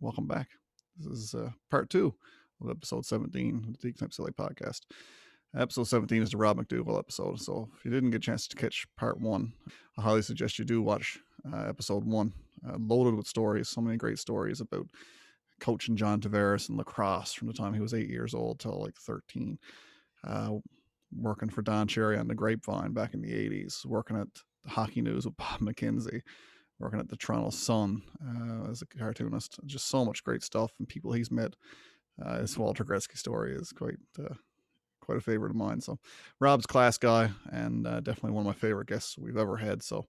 welcome back. This is uh, part two of episode 17 of the Deacon Silly podcast. Episode 17 is the Rob MacDougall episode. So if you didn't get a chance to catch part one, I highly suggest you do watch uh, episode one. Uh, loaded with stories, so many great stories about coaching John Tavares and lacrosse from the time he was eight years old till like 13. Uh, working for Don Cherry on the Grapevine back in the 80s, working at the Hockey News with Bob McKenzie, working at the Toronto Sun uh, as a cartoonist. Just so much great stuff and people he's met. Uh, his Walter Gretzky story is quite uh, quite a favorite of mine. So Rob's class guy and uh, definitely one of my favorite guests we've ever had. So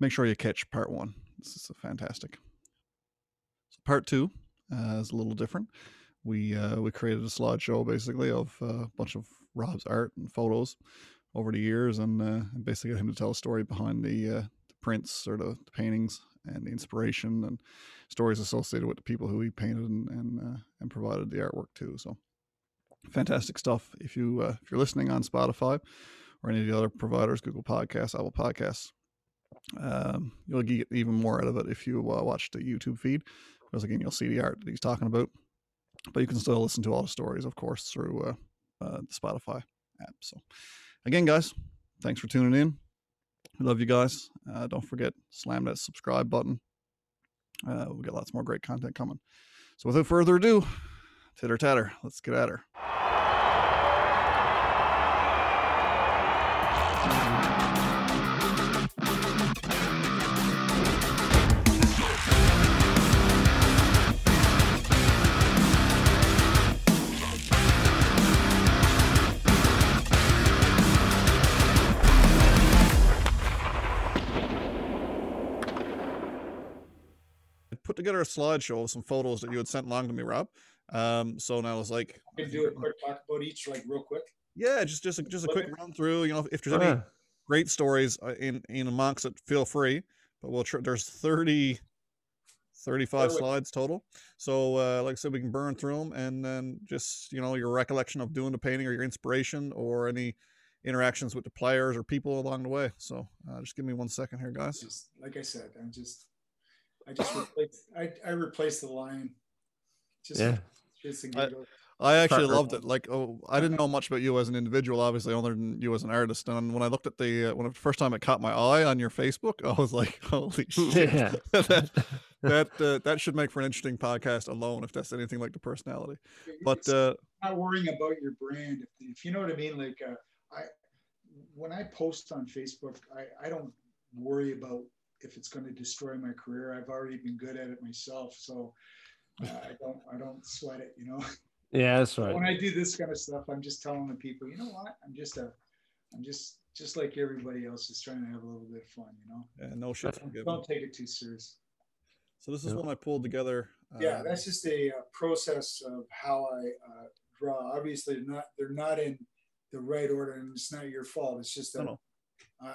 make sure you catch part one. This is fantastic. So part two uh, is a little different. We uh, we created a slideshow basically of uh, a bunch of Rob's art and photos over the years, and, and basically get him to tell a story behind the prints or the, the, paintings and the inspiration and stories associated with the people who he painted and and, uh, and provided the artwork to. So fantastic stuff. If you uh, if you're listening on Spotify or any of the other providers, Google Podcasts, Apple Podcasts, um, you'll get even more out of it if you uh, watch the YouTube feed because again you'll see the art that he's talking about. But you can still listen to all the stories, of course, through uh, uh, the Spotify app. So again, guys, thanks for tuning in. We love you guys. Uh, don't forget slam that subscribe button. Uh, we got lots more great content coming. So without further ado, titter tatter, let's get at her. Together a slideshow of some photos that you had sent along to me, Rob. Um, so now it's like, I can do a quick talk about each, like real quick. Yeah, just just a, just a quick run through. You know, if there's any great stories uh, in in amongst it, feel free. But we'll tr- there's 30, 35 slides total. So, uh, like I said, we can burn through them and then just you know your recollection of doing the painting or your inspiration or any interactions with the players or people along the way. So, uh, just give me one second here, guys. Just like I said, I'm just I just replaced I, I replaced the line. Just, yeah. Just I, I actually loved it. Like, oh, I didn't know much about you as an individual, obviously, other than you as an artist. And when I looked at the uh, when the first time it caught my eye on your Facebook, I was like, "Holy shit!" Yeah. that that, uh, that should make for an interesting podcast alone, if that's anything like the personality. But uh, not worrying about your brand, if, if you know what I mean. Like, uh, I when I post on Facebook, I I don't worry about if it's going to destroy my career. I've already been good at it myself, so uh, I don't I don't sweat it. You know. Yeah, that's right. When I do this kind of stuff, I'm just telling the people, you know what? I'm just a, I'm just just like everybody else, just trying to have a little bit of fun. You know. Yeah, no shit. Don't, don't take it too serious. So this is yep. one I pulled together. Uh, yeah, that's just a, a, process of how I uh, draw. Obviously, they're not they're not in the right order, and it's not your fault. It's just that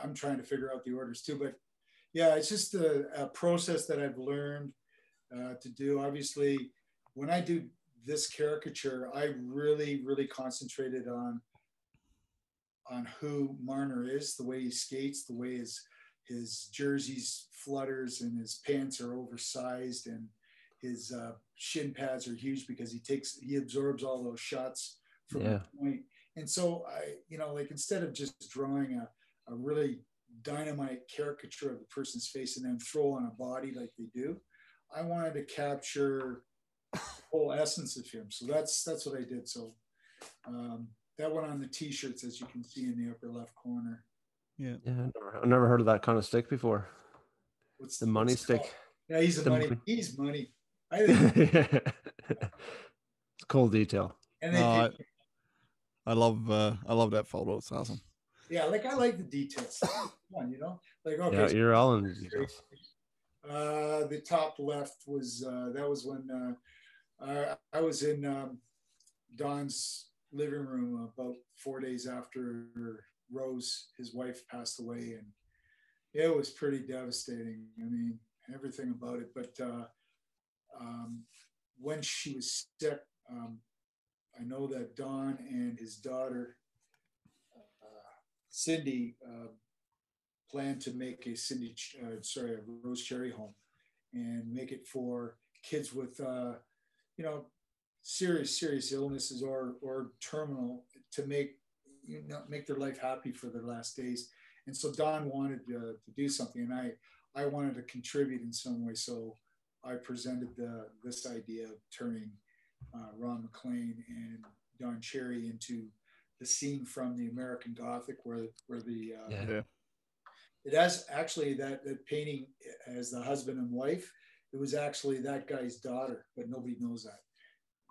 I'm trying to figure out the orders too. But yeah, it's just a, a process that I've learned uh, to do. Obviously, when I do this caricature, I really, really concentrated on on who Marner is, the way he skates, the way his his jerseys flutters and his pants are oversized and his uh, shin pads are huge because he takes he absorbs all those shots from yeah. the point. And so I, you know, like instead of just drawing a, a really dynamite caricature of the person's face and then throw on a body like they do, I wanted to capture the whole essence of him. So that's that's what I did. So um, that went on the t-shirts as you can see in the upper left corner. Yeah, yeah. I've never, I've never heard of that kind of stick before. What's the money what's stick? Yeah, he's a money. money. He's money. I think. it's cool detail. And then uh, I, I love uh, I love that photo. It's awesome. Yeah, like I like the details. Fun, you know, like okay. Yeah, you're all in the details. Uh, the top left was uh, that was when uh, uh, I was in um, Don's living room about four days after Rose, his wife, passed away, and it was pretty devastating. I mean, everything about it. But uh, um, when she was sick, um, I know that Don and his daughter, uh, Cindy, uh, planned to make a Cindy, uh, sorry, a Rose Cherry home and make it for kids with uh, you know serious serious illnesses or or terminal to make you know make their life happy for their last days. And so Don wanted to, to do something, and I I wanted to contribute in some way. So I presented the this idea of turning uh, Ron MacLean and Don Cherry into the scene from the American Gothic, where where the uh, Yeah. It has actually that that painting as the husband and wife. It was actually that guy's daughter, but nobody knows that.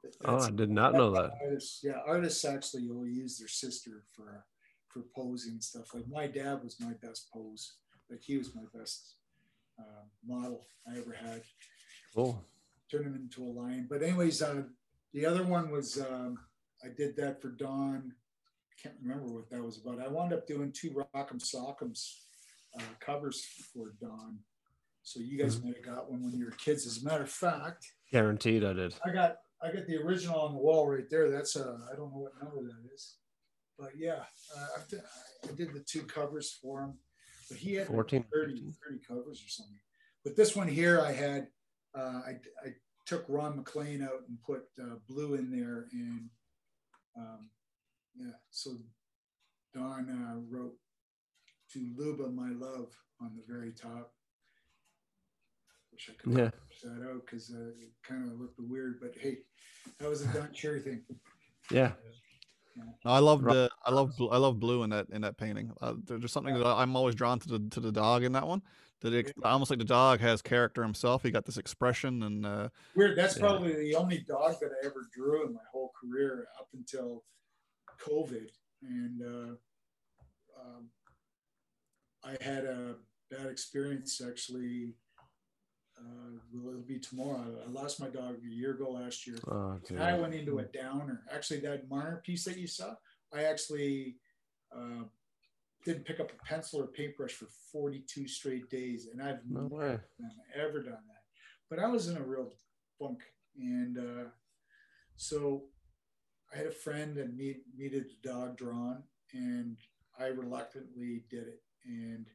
That- Oh, I did not know that. Artists, yeah, artists actually will use their sister for for posing and stuff. Like my dad was my best pose. Like he was my best uh, model I ever had. Cool. Turned him into a lion. But anyways, uh, the other one was um, I did that for Don. I can't remember what that was about. I wound up doing two Rock'em Sock'ems uh, covers for Don. So you guys might have got one when you were kids. As a matter of fact, Guaranteed I did. I got I got the original on the wall right there. That's uh I don't know what number that is, but yeah, uh, I, did, I did the two covers for him. But he had like 14, 30, 30 covers or something. But this one here, I had uh, I I took Ron MacLean out and put uh, blue in there, and um, yeah, so Don uh, wrote to Luba my love on the very top. Wish I could Yeah. push that out because uh, it kind of looked weird, but hey, that was a Don Cherry thing. Yeah. I love the I love I love blue in that in that painting. Uh, there's something that I- I'm always drawn to the to the dog in that one. That it, almost like the dog has character himself. He got this expression and uh, Weird. That's Yeah. probably the only dog that I ever drew in my whole career up until COVID. And uh, um, I had a bad experience actually. Uh, it'll be tomorrow. I lost my dog a year ago last year. Oh, And I went into a downer. Actually, that minor piece that you saw, I actually uh, didn't pick up a pencil or paintbrush for 42 straight days. And I've No never done, ever done that. But I was in a real funk. And uh, so I had a friend that need, needed a dog drawn, and I reluctantly did it. And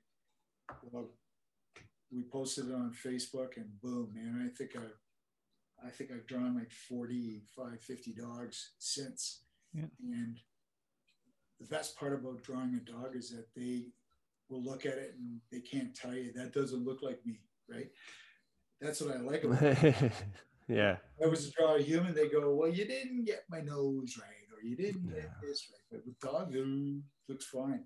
well, we posted it on Facebook, and boom, man, I think I, I think I've drawn like 45, 50 dogs since. Yeah. And the best part about drawing a dog is that they will look at it and they can't tell you that doesn't look like me, right? That's what I like about it. yeah. If I was to draw a human, they go, Well, you didn't get my nose right, or you didn't get this right. But with dog, it looks fine.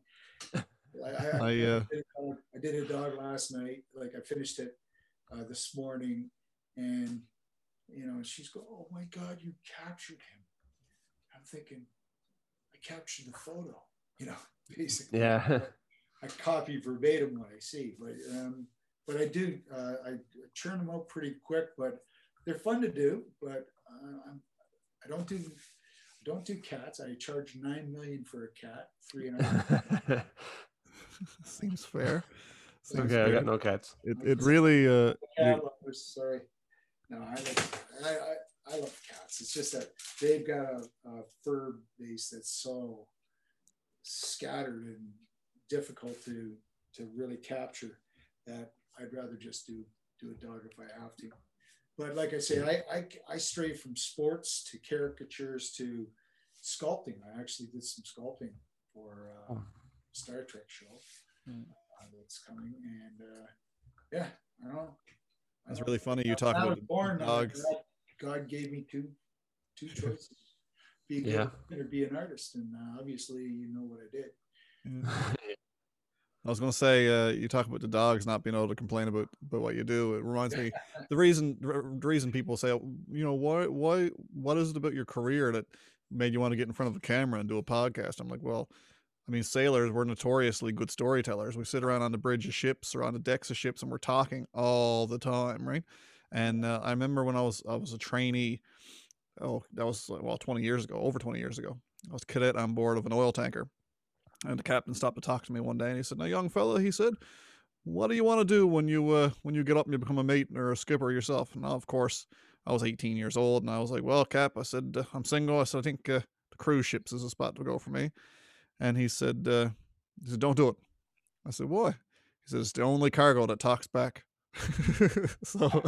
I, I, I, uh, did a dog, I did a dog last night. Like I finished it uh, this morning, and you know, she's go, "Oh my God, you captured him." I'm thinking, I captured the photo. You know, basically. Yeah. I copy verbatim what I see, but um, but I do uh, I churn them out pretty quick, but they're fun to do. But uh, I'm, I don't do I don't do cats. I charge nine million for a cat, three and a half. seems fair. Seems okay, I got no cats. It it really uh cat lovers. Sorry, no, I love I, I, I love cats. It's just that they've got a, a fur base that's so scattered and difficult to to really capture that I'd rather just do do a dog if I have to. But like I say, I I, I stray from sports to caricatures to sculpting. I actually did some sculpting for uh, Oh. Star Trek show Uh, that's coming, and uh, yeah, I don't know. I it's don't- really funny you talk about was born, dogs. God, God gave me two two choices: be a good Yeah. human or be an artist, and uh, obviously, you know what I did. Yeah. I was gonna say, uh, you talk about the dogs not being able to complain about about what you do. It reminds me the reason the reason people say, you know, why why what is it about your career that made you want to get in front of a camera and do a podcast? I'm like, well, I mean, sailors were notoriously good storytellers. We sit around on the bridge of ships or on the decks of ships and we're talking all the time, right? And uh, I remember when I was I was a trainee. Oh, that was well, 20 years ago, over 20 years ago. I was cadet on board of an oil tanker. And the captain stopped to talk to me one day, and he said, "Now, young fella," he said, "what do you want to do when you uh, when you get up and you become a mate or a skipper yourself?" Now, of course, I was 18 years old, and I was like, "Well, Cap," I said, uh, "I'm single." I said, "I think uh, the cruise ships is a spot to go for me." And he said, uh, "He said, don't do it." I said, "Why?" He said, "It's the only cargo that talks back so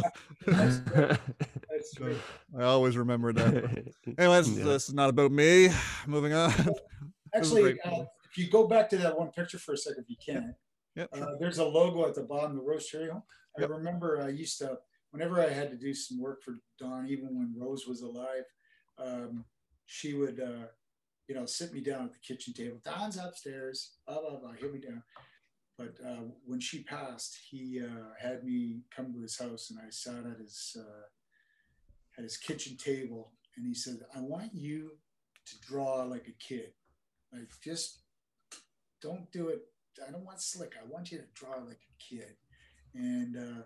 that's, that's true. I always remember that. Anyways, yeah. this is not about me. Moving on. Actually, uh, if you go back to that one picture for a second, if you can, yep, sure. uh, there's a logo at the bottom of the Rose Cherry Home. I yep. remember I used to, whenever I had to do some work for Don, even when Rose was alive, um, she would, uh, you know, sit me down at the kitchen table. Don's upstairs, blah, blah, blah, hit me down. But uh, when she passed, he uh, had me come to his house, and I sat at his uh, at his kitchen table, and he said, "I want you to draw like a kid. Like just don't do it. I don't want slick. I want you to draw like a kid." And uh,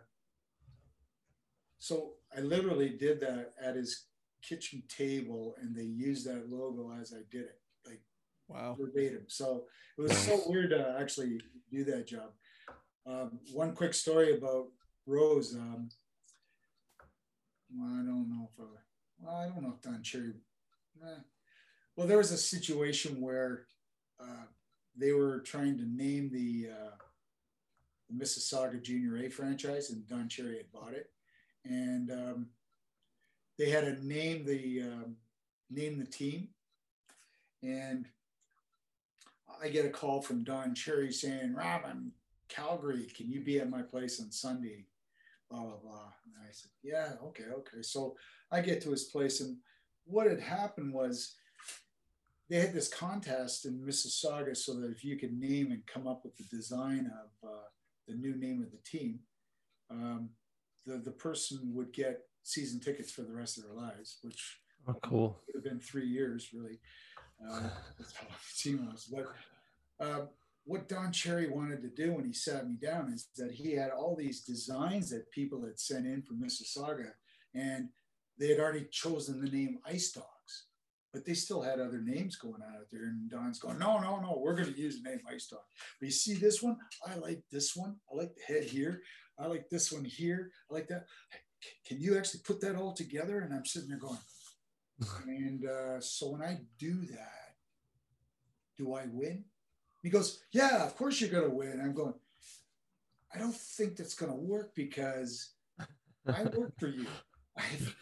so I literally did that at his kitchen table, and they used that logo as I did it. Like wow. Verbatim. So it was so weird to actually do that job. Um, one quick story about Rose. Um, well, I don't know if I, well, I don't know if Don Cherry. Eh. Well, there was a situation where uh, they were trying to name the, uh, the Mississauga Junior A franchise, and Don Cherry had bought it, and um, they had to name the um, name the team, and I get a call from Don Cherry saying, Rob, I'm Calgary. Can you be at my place on Sunday? Blah, blah, blah. And I said, Yeah, okay, okay. So I get to his place, and what had happened was they had this contest in Mississauga so that if you could name and come up with the design of uh, the new name of the team, um, the, the person would get season tickets for the rest of their lives, which oh, cool. would have been three years, really. Uh, that's how team was. But uh, what Don Cherry wanted to do when he sat me down is that he had all these designs that people had sent in from Mississauga, and they had already chosen the name Ice Dogs, but they still had other names going on out there. And Don's going, no, no, no, we're going to use the name Ice Dog. But you see this one? I like this one. I like the head here. I like this one here. I like that. Can you actually put that all together? And I'm sitting there going, and uh, so when I do that, do I win? He goes, Yeah, of course you're going to win. I'm going, I don't think that's going to work because I work for you. I've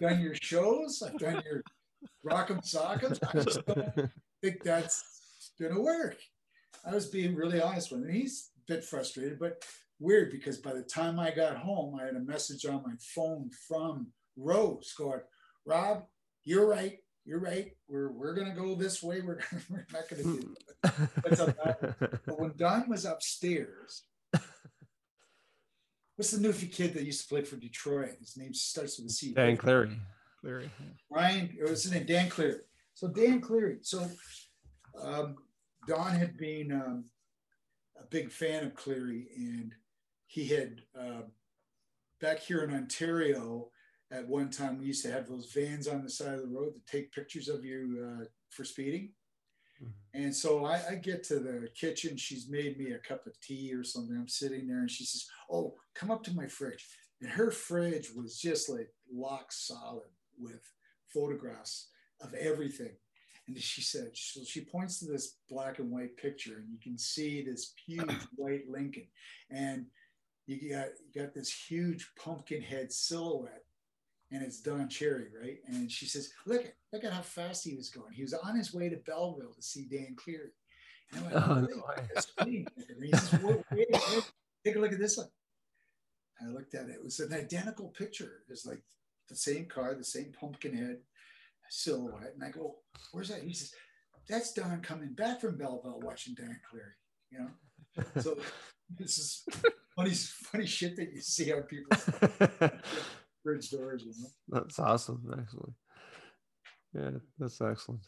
done your shows, I've done your Rock'em Sock'em. I just don't think that's going to work. I was being really honest with him. He's a bit frustrated, but weird because by the time I got home, I had a message on my phone from Rose going, Rob, you're right. You're right. We're we're gonna go this way. We're, we're not gonna do it. but when Don was upstairs, what's the Newfie kid that used to play for Detroit? His name starts with a C. Dan Cleary. Cleary. Ryan, it was his name, Dan Cleary. So Dan Cleary. So um, Don had been um, a big fan of Cleary, and he had uh, back here in Ontario at one time we used to have those vans on the side of the road to take pictures of you uh, for speeding. Mm-hmm. And so I, I, get to the kitchen. She's made me a cup of tea or something. I'm sitting there and she says, Oh, come up to my fridge. And her fridge was just like lock solid with photographs of everything. And she said, so she points to this black and white picture, and you can see this huge white Lincoln. And you got, you got this huge pumpkin head silhouette and it's Don Cherry, right? And she says, "Look at look at how fast he was going. He was on his way to Belleville to see Dan Cleary." And I went, oh, no he says, wait, wait, wait, take a look at this one. I looked at it. It was an identical picture. It's like the same car, the same pumpkin head silhouette. And I go, "Where's that?" He says, "That's Don coming back from Belleville watching Dan Cleary." You know, so this is funny, funny shit that you see on people bridge doors. You know? That's awesome, actually. Yeah, that's excellent.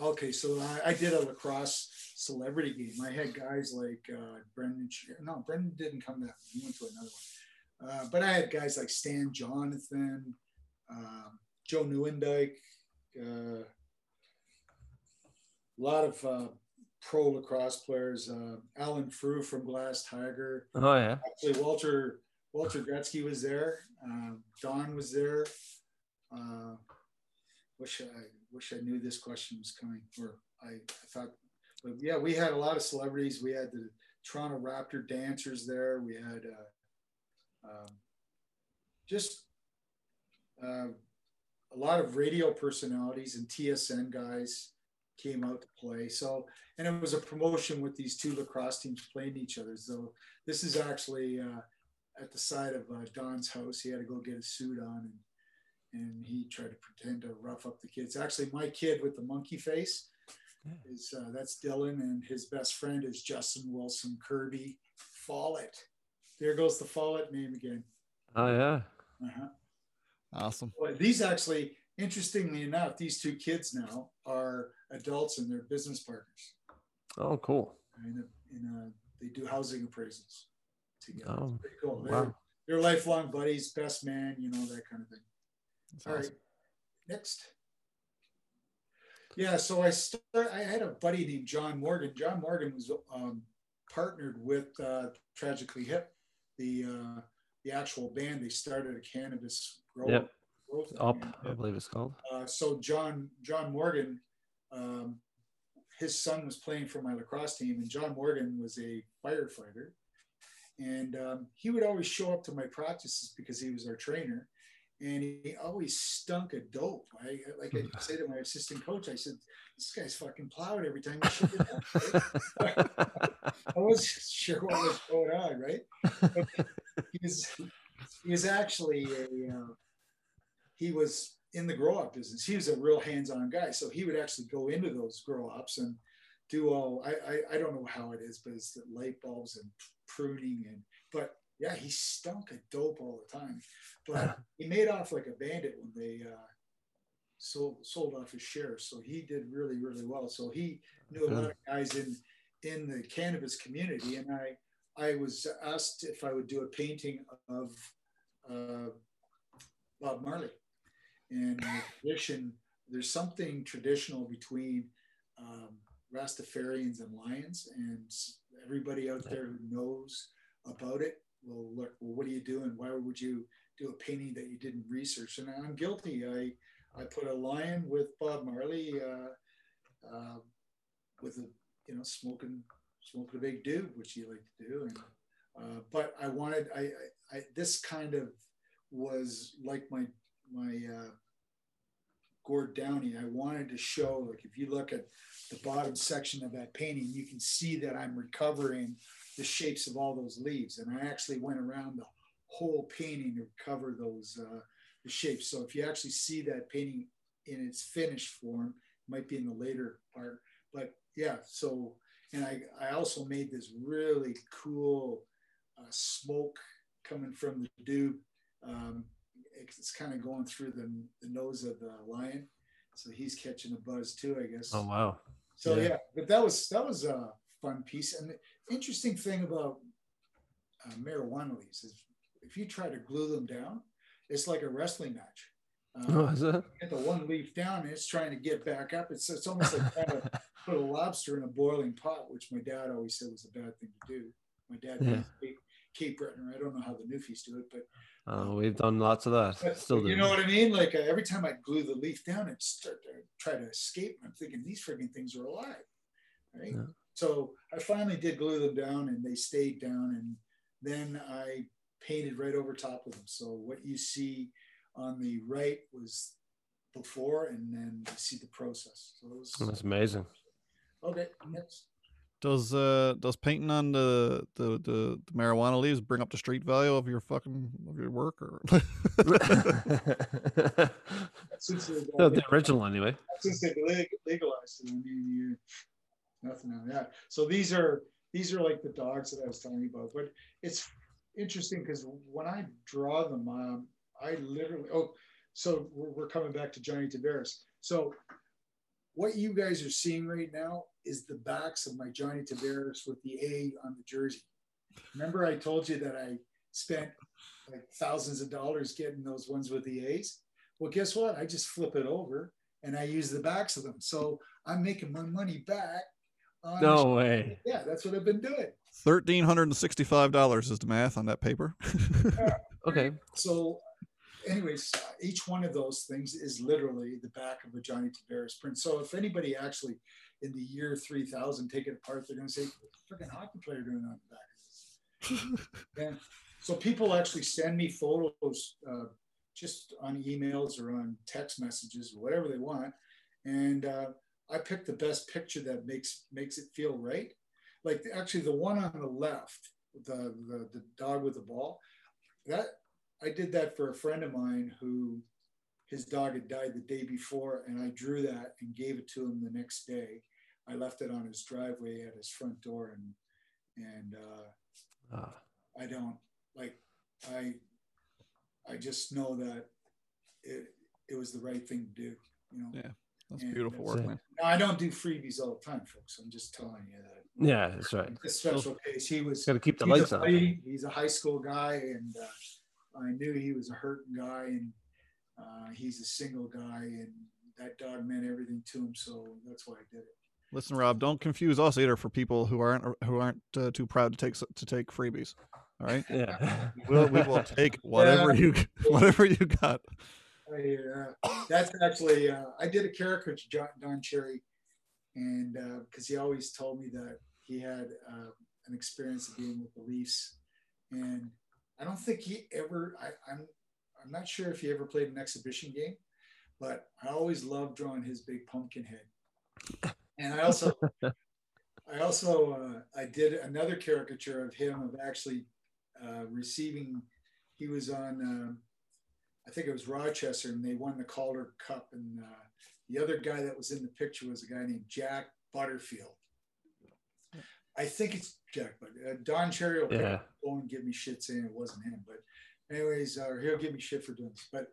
Okay, so I, I, did a lacrosse celebrity game. I had guys like uh, Brendan. No, Brendan didn't come that. He went to another one. Uh, but I had guys like Stan Jonathan, uh, Joe Nieuwendyk, uh, a lot of uh, pro lacrosse players. Uh, Alan Frew from Glass Tiger. Oh yeah. Actually, Walter Walter Gretzky was there. Uh, Don was there. Uh, wish I wish I knew this question was coming, or I, I thought. But yeah, we had a lot of celebrities. We had the Toronto Raptor dancers there. We had uh, um, just uh, a lot of radio personalities and TSN guys came out to play. So, and it was a promotion with these two lacrosse teams playing each other. So this is actually uh, at the side of uh, Don's house. He had to go get a suit on and, and he tried to pretend to rough up the kids. Actually, my kid with the monkey face is uh, that's Dylan, and his best friend is Justin Wilson Kirby Follett. There goes the Follett name again. Oh yeah. Uh-huh. Awesome. Well, these actually, interestingly enough, these two kids now are adults and they're business partners. Oh, cool. And a, they do housing appraisals together. Oh, cool. They're, wow. they're lifelong buddies, best man, you know, that kind of thing. That's All right, awesome. next. Yeah, so I start, I had a buddy named John Morgan. John Morgan was um, partnered with uh, Tragically Hip, the uh, the actual band. They started a cannabis grow Yep. growth Up. I believe it's called. Uh, so John John Morgan, um, his son was playing for my lacrosse team, and John Morgan was a firefighter, and um, he would always show up to my practices because he was our trainer, and he always stunk a dope. I like I say to my assistant coach, I said, "This guy's fucking plowed every time he shit it. I wasn't sure what was going on, right? He was he was actually a uh, he was in the grow op business. He was a real hands on guy, so he would actually go into those grow ops and do all. I, I I don't know how it is, but it's the light bulbs and pruning and but yeah, he stunk of dope all the time. But he made off like a bandit when they uh, sold sold off his shares. So he did really really well. So he knew a lot of guys in in the cannabis community, and I I was asked if I would do a painting of uh, Bob Marley. And the tradition, there's something traditional between um, Rastafarians and Lions, and everybody out there who knows about it will look. Well, what are you doing? Why would you do a painting that you didn't research? And I'm guilty. I I put a lion with Bob Marley, uh, uh, with a you know smoking smoking a big dude, which you like to do. And uh, but I wanted I, I, I this kind of was like my my uh, Gord Downie. I wanted to show like if you look at the bottom section of that painting, you can see that I'm recovering the shapes of all those leaves, and I actually went around the whole painting to recover those uh, the shapes. So if you actually see that painting in its finished form, it might be in the later part, but yeah. So and I I also made this really cool uh, smoke coming from the dude. Um, it's kind of going through the, the nose of the lion, so he's catching a buzz too, I guess. Oh wow. So Yeah. yeah, but that was that was a fun piece. And the interesting thing about uh, marijuana leaves is if you try to glue them down, it's like a wrestling match. Oh, Uh, is it? get the one leaf down and it's trying to get back up. It's it's almost like trying to put a lobster in a boiling pot, which my dad always said was a bad thing to do. My dad Yeah. Cape, Breton. I don't know how the Newfies do it, but Oh, we've done lots of that. but Still do. you know what I mean? Like uh, every time I glue the leaf down, it start to try to escape. I'm thinking these frigging things are alive, right? Yeah. So I finally did glue them down, and they stayed down. And then I painted right over top of them. So what you see on the right was before, and then you see the process. So was That's amazing. okay. Next. Does uh does painting on the, the the the marijuana leaves bring up the street value of your fucking of your work or No, the original anyway. since they legalized it, I mean, you, nothing on that. So these are these are like the dogs that I was telling you about. But it's interesting because when I draw them, um, I literally oh, so we're, we're coming back to Johnny Tavares. So what you guys are seeing right now is the backs of my Johnny Tavares with the A on the jersey. Remember, I told you that I spent like thousands of dollars getting those ones with the A's. Well, guess what? I just flip it over and I use the backs of them. So I'm making my money back. on- No way. Yeah, that's what I've been doing. thirteen hundred and sixty five dollars is the math on that paper. Okay. So, anyways, each one of those things is literally the back of a Johnny Tavares print. So, if anybody actually in the year 3000 take it apart, they're going to say, freaking hockey player doing on the back of this. yeah. So people actually send me photos uh, just on emails or on text messages or whatever they want, and uh, I pick the best picture that makes makes it feel right. Like actually, the one on the left, the the, the dog with the ball, that I did that for a friend of mine who his dog had died the day before, and I drew that and gave it to him the next day. I left it on his driveway at his front door, and and uh, ah. I don't like I I just know that it it was the right thing to do. You know. Yeah, that's and beautiful work, man. I don't do freebies all the time, folks. I'm just telling you that. Yeah, that's right. This special case, he was got to keep the lights on. He's a high school guy, and uh, I knew he was a hurting guy, and uh, he's a single guy, and that dog meant everything to him. So that's why I did it. Listen, Rob, don't confuse us either for people who aren't who aren't uh, too proud to take to take freebies. All right. Yeah. we'll, we will take whatever yeah. you whatever you got. I, uh, that's actually uh, I did a caricature John Don Cherry, and because uh, he always told me that he had uh, an experience of being with the Leafs, and I don't think he ever. I, I'm I'm not sure if he ever played an exhibition game, but I always loved drawing his big pumpkin head. And I also, I also, uh, I did another caricature of him of actually uh, receiving. He was on, uh, I think it was Rochester, and they won the Calder Cup. And uh, the other guy that was in the picture was a guy named Jack Butterfield. I think it's Jack, but uh, Don Cherry will yeah. go and give me shit saying it wasn't him. But anyways, uh, he'll give me shit for doing this. But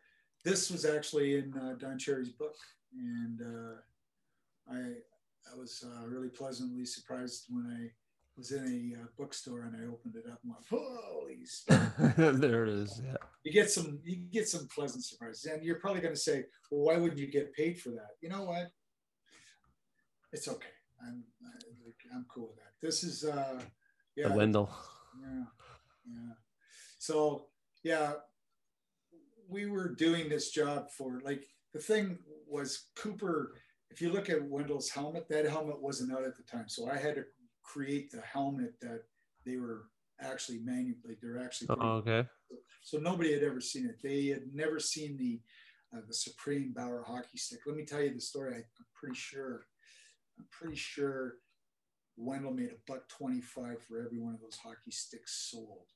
this was actually in uh, Don Cherry's book, and uh, I I was uh, really pleasantly surprised when I was in a uh, bookstore and I opened it up and went, "Holy!" there it is. Yeah. You get some you get some pleasant surprises, and you're probably going to say, "Well, why wouldn't you get paid for that?" You know what? It's okay. I'm I'm cool with that. This is uh, yeah, the Wendel. Yeah, yeah. So yeah, we were doing this job for like the thing was Cooper. If you look at Wendel's helmet, that helmet wasn't out at the time, so I had to create the helmet that they were actually manually. They're actually oh, okay. So, so, nobody had ever seen it. They had never seen the uh, the Supreme Bauer hockey stick. Let me tell you the story. I, I'm pretty sure. I'm pretty sure Wendel made a buck twenty five for every one of those hockey sticks sold.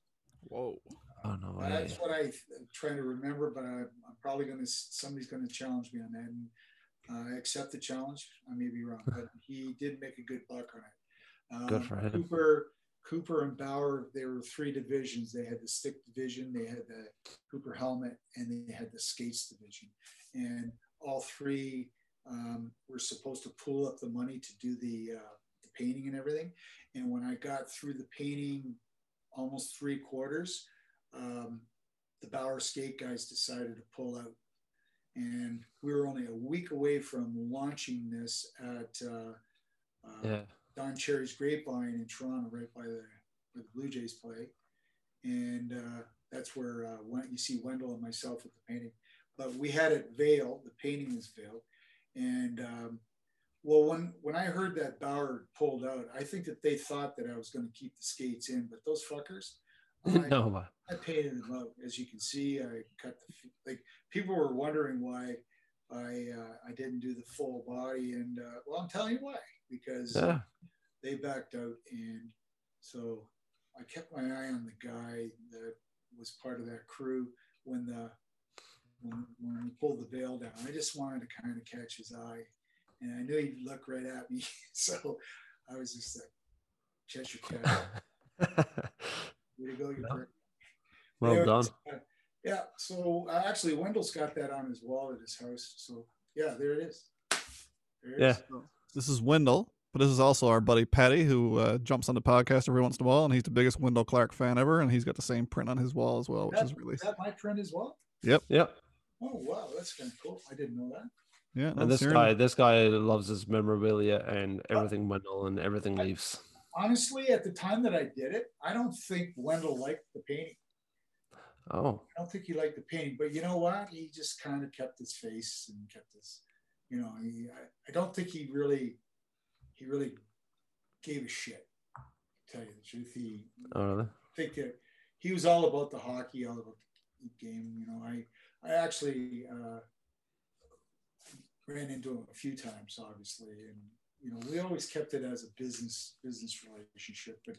Whoa. Oh no. That's what I, am trying to remember, but I, am probably going to somebody's going to challenge me on that, and uh, I accept the challenge. I may be wrong, but he did make a good buck on it. Um, good for him. Cooper, Cooper and Bauer, there were three divisions. They had the stick division, they had the Cooper helmet, and they had the skates division. And all three um, were supposed to pool up the money to do the, uh, the painting and everything. And when I got through the painting almost three quarters, um, the Bauer skate guys decided to pull out. And we were only a week away from launching this at uh, uh, yeah. Don Cherry's Grapevine in Toronto, right by the where the Blue Jays play. And uh, that's where uh, when you see Wendel and myself with the painting. But we had it veiled, the painting was veiled. And um, well, when when I heard that Bauer pulled out, I think that they thought that I was going to keep the skates in, but those fuckers, I, no, I painted them out. As you can see, I cut the like. People were wondering why I uh, I didn't do the full body, and uh, well, I'm telling you why because yeah. they backed out, and so I kept my eye on the guy that was part of that crew when the when, when we pulled the veil down. I just wanted to kind of catch his eye and I knew he'd look right at me. So I was just like, Cheshire Cat. Way to go, you no. Well done. Uh, yeah. So uh, actually, Wendel's got that on his wall at his house. So yeah, there it is. There it yeah. Is. This is Wendel, but this is also our buddy Patty, who uh, jumps on the podcast every once in a while, and he's the biggest Wendel Clark fan ever, and he's got the same print on his wall as well, which that, is really. Is that my print as well? Yep. Yep. Oh wow, that's kind of cool. I didn't know that. Yeah, and this guy, this guy loves his memorabilia and uh, everything Wendel and everything Leafs. Honestly, at the time that I did it, I don't think Wendel liked the painting. Oh, I don't think he liked the painting, but you know what? He just kind of kept his face and kept his, you know, he, I, I don't think he really, he really gave a shit. To tell you the truth, he. Oh, really? I think that he was all about the hockey, all about the game. You know, I I actually uh, ran into him a few times, obviously, and you know we always kept it as a business business relationship. But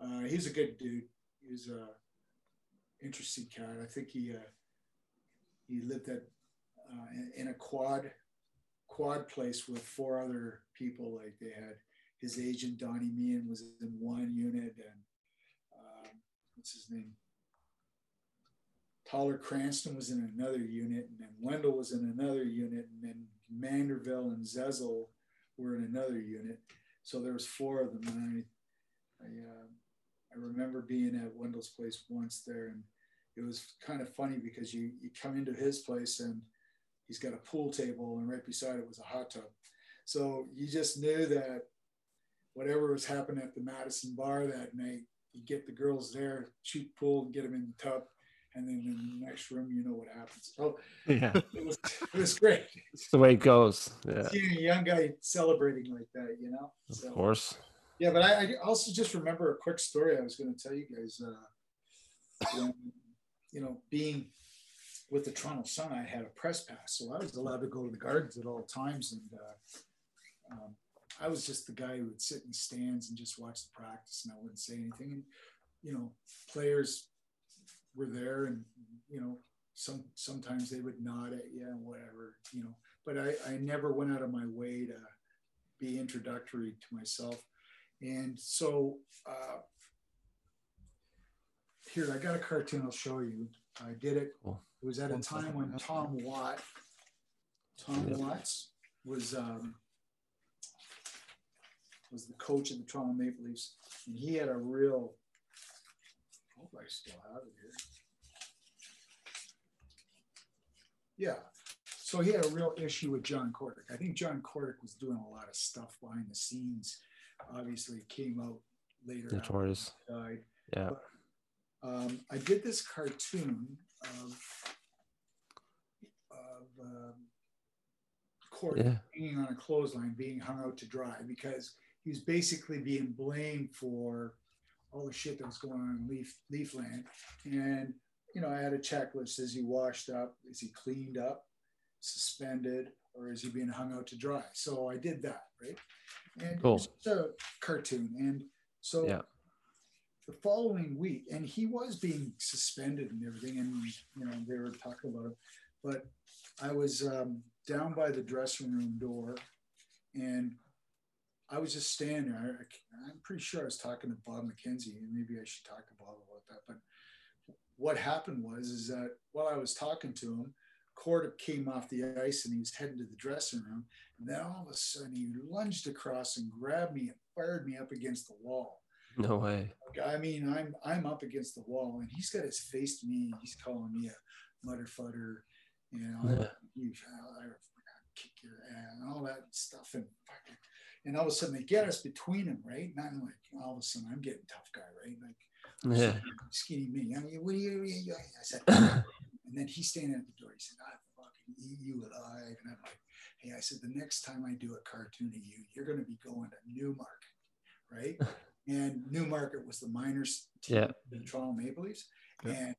uh, he's a good dude. He's a interesting cat. I think he uh, he lived at uh, in, a quad quad place with four other people. Like they had his agent Donnie Meehan was in one unit, and um, what's his name? Tyler Cranston was in another unit, and then Wendel was in another unit, and then Manderville and Zezel were in another unit. So there was four of them, and I, I, uh, I remember being at Wendel's place once there, and it was kind of funny because you you come into his place and he's got a pool table, and right beside it was a hot tub. So you just knew that whatever was happening at the Madison bar that night, you get the girls there, shoot pool, and get them in the tub and then in the next room, you know what happens. So yeah, it was it was great. It's the way it goes. Yeah, seeing a young guy celebrating like that, you know. Of course. Yeah, but I, I, also just remember a quick story I was going to tell you guys. Uh, when, you know, being with the Toronto Sun, I had a press pass, so I was allowed to go to the gardens at all times, and uh, um, I was just the guy who would sit in the stands and just watch the practice, and I wouldn't say anything. And you know, players were there and you know some sometimes they would nod at you and whatever you know. But I, I never went out of my way to be introductory to myself. And so uh, here i got a cartoon i'll show you. I did it it was at a time when tom watt tom yeah. watts was um, was the coach of the toronto maple leafs. And he had a real hope I still have it here. Yeah. So he had a real issue with John Kordic. I think John Kordic was doing a lot of stuff behind the scenes. Obviously, it came out later. Notorious. Died. Yeah. But, um, I did this cartoon of of um, Kordic yeah. hanging on a clothesline, being hung out to dry because he was basically being blamed for all the shit that was going on in Leaf Leafland. And you know, I had a checklist: is he washed up? Is he cleaned up? Suspended? Or is he being hung out to dry? So I did that, right? And cool. it's a cartoon. And so yeah. the following week, and he was being suspended and everything, and you know, they were talking about it. But I was um, down by the dressing room door, and I was just standing there. I, am pretty sure I was talking to Bob McKenzie, and maybe I should talk to Bob about that. But what happened was, is that while I was talking to him, Kordic came off the ice and he was heading to the dressing room. And then all of a sudden, he lunged across and grabbed me and fired me up against the wall. No way. I mean, I'm I'm up against the wall, and he's got his face to me. He's calling me a mother fudder, you know, yeah. you, I, I kick your ass and all that stuff. And and all of a sudden they get us between them, right? Not like all of a sudden I'm getting tough guy, right? Like yeah. skinny me. I mean, what do you, you I said, and then he's standing at the door. He said, I fucking eat you alive. And I'm like, hey, I said, the next time I do a cartoon of you, you're going to be going to Newmarket, right? and Newmarket was the minors team, yeah. the Toronto Maple Leafs. Yeah. And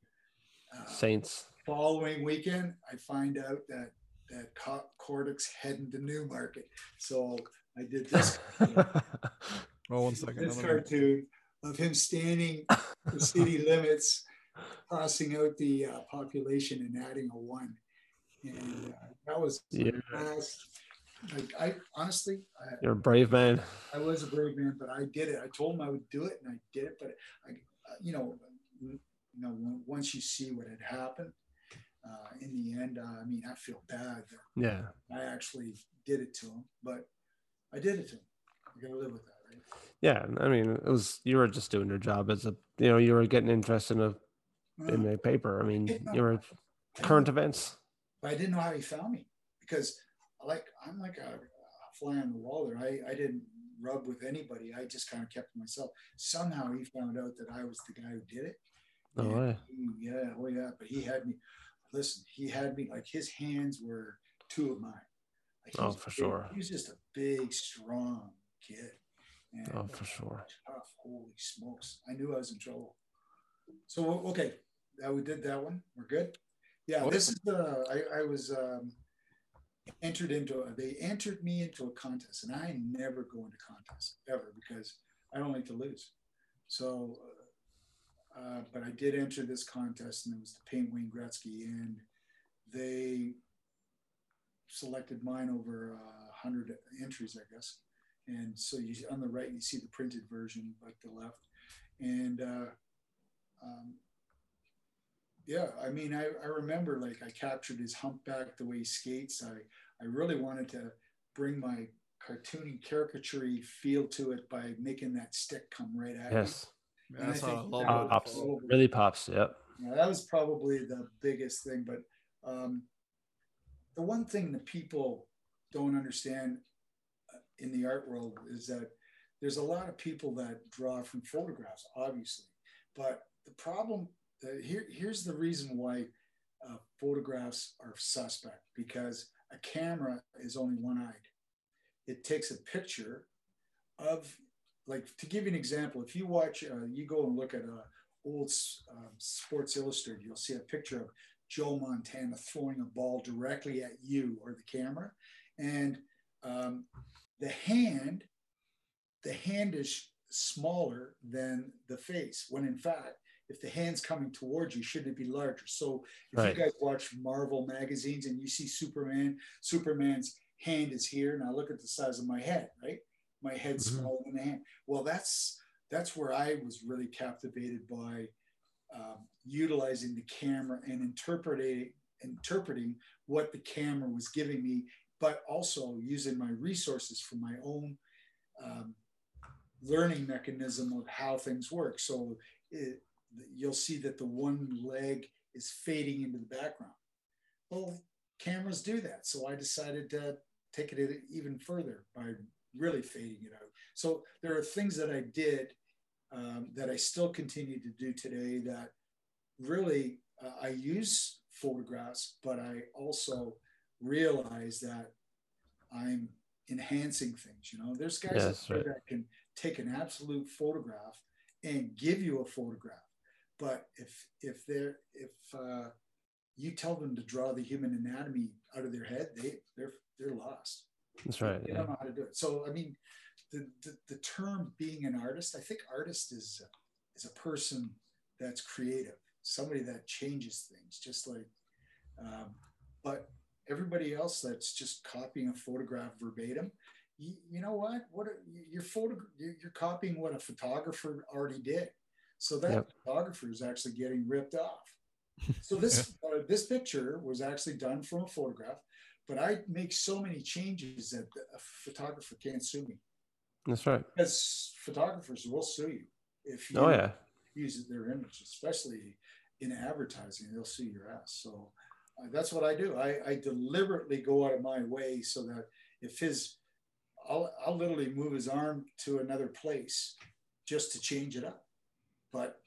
uh, Saints. Following weekend, I find out that that Kordic's heading to Newmarket. So I did this. oh, one second. This cartoon of him standing the city limits, crossing out the uh, population and adding a one, and uh, that was yeah. Fast. Like I honestly, I, you're a brave man. I was a brave man, but I did it. I told him I would do it, and I did it. But I, uh, you know, you know, once you see what had happened, uh, in the end, uh, I mean, I feel bad that yeah, I actually did it to him, but I did it to him. You gotta live with that, right? Yeah, I mean, it was you were just doing your job as a you know you were getting interest in a in a paper. I mean, you were current events. But I didn't know how he found me because like I'm like a, a fly on the wall there. I I didn't rub with anybody. I just kind of kept to myself. Somehow he found out that I was the guy who did it. Oh. He, yeah, oh yeah. But he had me. Listen, he had me like his hands were two of mine. Like oh, for big, sure. He was just a big, strong kid. Oh, for sure. Tough. Holy smokes! I knew I was in trouble. So okay, that we did that one. We're good. Yeah, this is the I, I was um, entered into. They entered me into a contest, and I never go into contests ever because I don't like to lose. So, uh, but I did enter this contest, and it was to paint Wayne Gretzky, and they selected mine over uh, hundred entries, I guess. And so you on the right you see the printed version, but the left, and uh, um, yeah, I mean, I, I remember like I captured his humpback, the way he skates. I I really wanted to bring my cartoony caricature feel to it by making that stick come right at yes. me. Yeah, that's I how I think love that it. Pops. probably- Really pops. Yep. yeah, that was probably the biggest thing. But um, the one thing that people don't understand uh, in the art world is that there's a lot of people that draw from photographs, obviously. But the problem uh, here, here's the reason why uh, photographs are suspect because a camera is only one eyed. It takes a picture of, like, to give you an example, if you watch, uh, you go and look at a old um, Sports Illustrated, you'll see a picture of Joe Montana throwing a ball directly at you or the camera, and um, the hand, the hand is smaller than the face. When in fact, if the hand's coming towards you, shouldn't it be larger? So if Right. you guys watch Marvel magazines and you see Superman, Superman's hand is here. Now look at the size of my head, right? My head's Mhm. smaller than the hand. Well, that's that's where I was really captivated by um, utilizing the camera and interpreting interpreting what the camera was giving me, but also using my resources for my own um, learning mechanism of how things work. So it, you'll see that the one leg is fading into the background. Well, cameras do that. So I decided to take it even further by really fading it out. So there are things that I did um, that I still continue to do today that really uh, I use photographs, but I also realize that I'm enhancing things. You know, there's guys Yes, there right. that can take an absolute photograph and give you a photograph, but if if they're if uh, you tell them to draw the human anatomy out of their head, they they're they're lost. That's right. They Yeah. don't know how to do it. So I mean, the, the the term being an artist, I think artist is is a person that's creative, somebody that changes things, just like. Um, but everybody else that's just copying a photograph verbatim, you, you know what? What are- you're photo you're copying what a photographer already did. So that Yep. photographer is actually getting ripped off. So this uh, this picture was actually done from a photograph, but I make so many changes that a photographer can't sue me That's right. because photographers will sue you if you Oh yeah. use their image, especially in advertising. They'll sue your ass. So uh, that's what I do. I, I deliberately go out of my way so that if his, I'll, I'll literally move his arm to another place just to change it up. But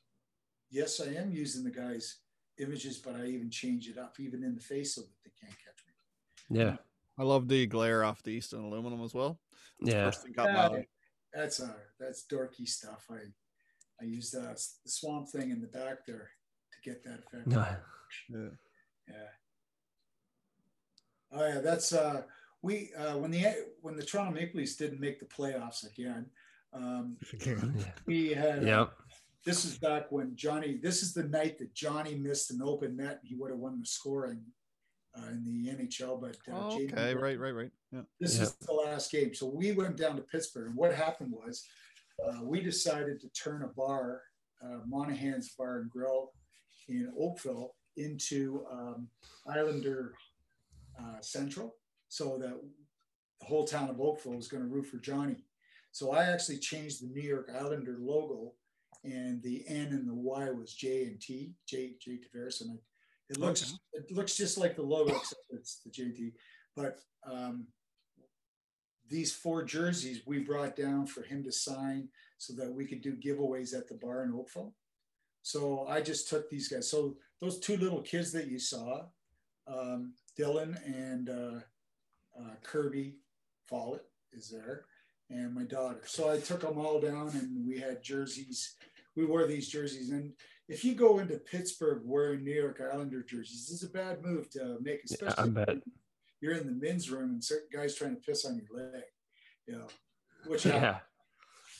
yes, I am using the guy's images, but I even change it up, even in the face so that they can't catch me. Yeah. I love the glare off the Easton aluminum as well. That's the Yeah. First thing caught my Yeah, that's uh that's dorky stuff. I I used uh, the swamp thing in the back there to get that effect. No. Yeah. Yeah. Oh yeah, that's uh we uh when the when the Toronto Maple Leafs didn't make the playoffs again, um Yeah. we had uh, Yep. this is back when Johnny this is the night that Johnny missed an open net and he would have won the scoring uh, in the NHL but uh, Oh, okay, Benn- right, right, right. Yeah. this Yeah. is the last game. So we went down to Pittsburgh, and what happened was uh, we decided to turn a bar, uh, Monahan's Bar and Grill in Oakville, into um, Islander uh, Central, so that the whole town of Oakville was going to root for Johnny. So I actually changed the New York Islander logo, and the N and the Y was J and T, J J Tavares, and it, it looks Okay. it looks just like the logo, except it's the JT. But um, these four jerseys we brought down for him to sign so that we could do giveaways at the bar in Oakville. So I just took these guys. So those two little kids that you saw, um, Dylan and uh, uh, Kirby Follett is there, and my daughter. So I took them all down, and we had jerseys. We wore these jerseys, and if you go into Pittsburgh wearing New York Islander jerseys, this is a bad move to make, especially bet. you're in the men's room and certain guys trying to piss on your leg. You know, which Yeah.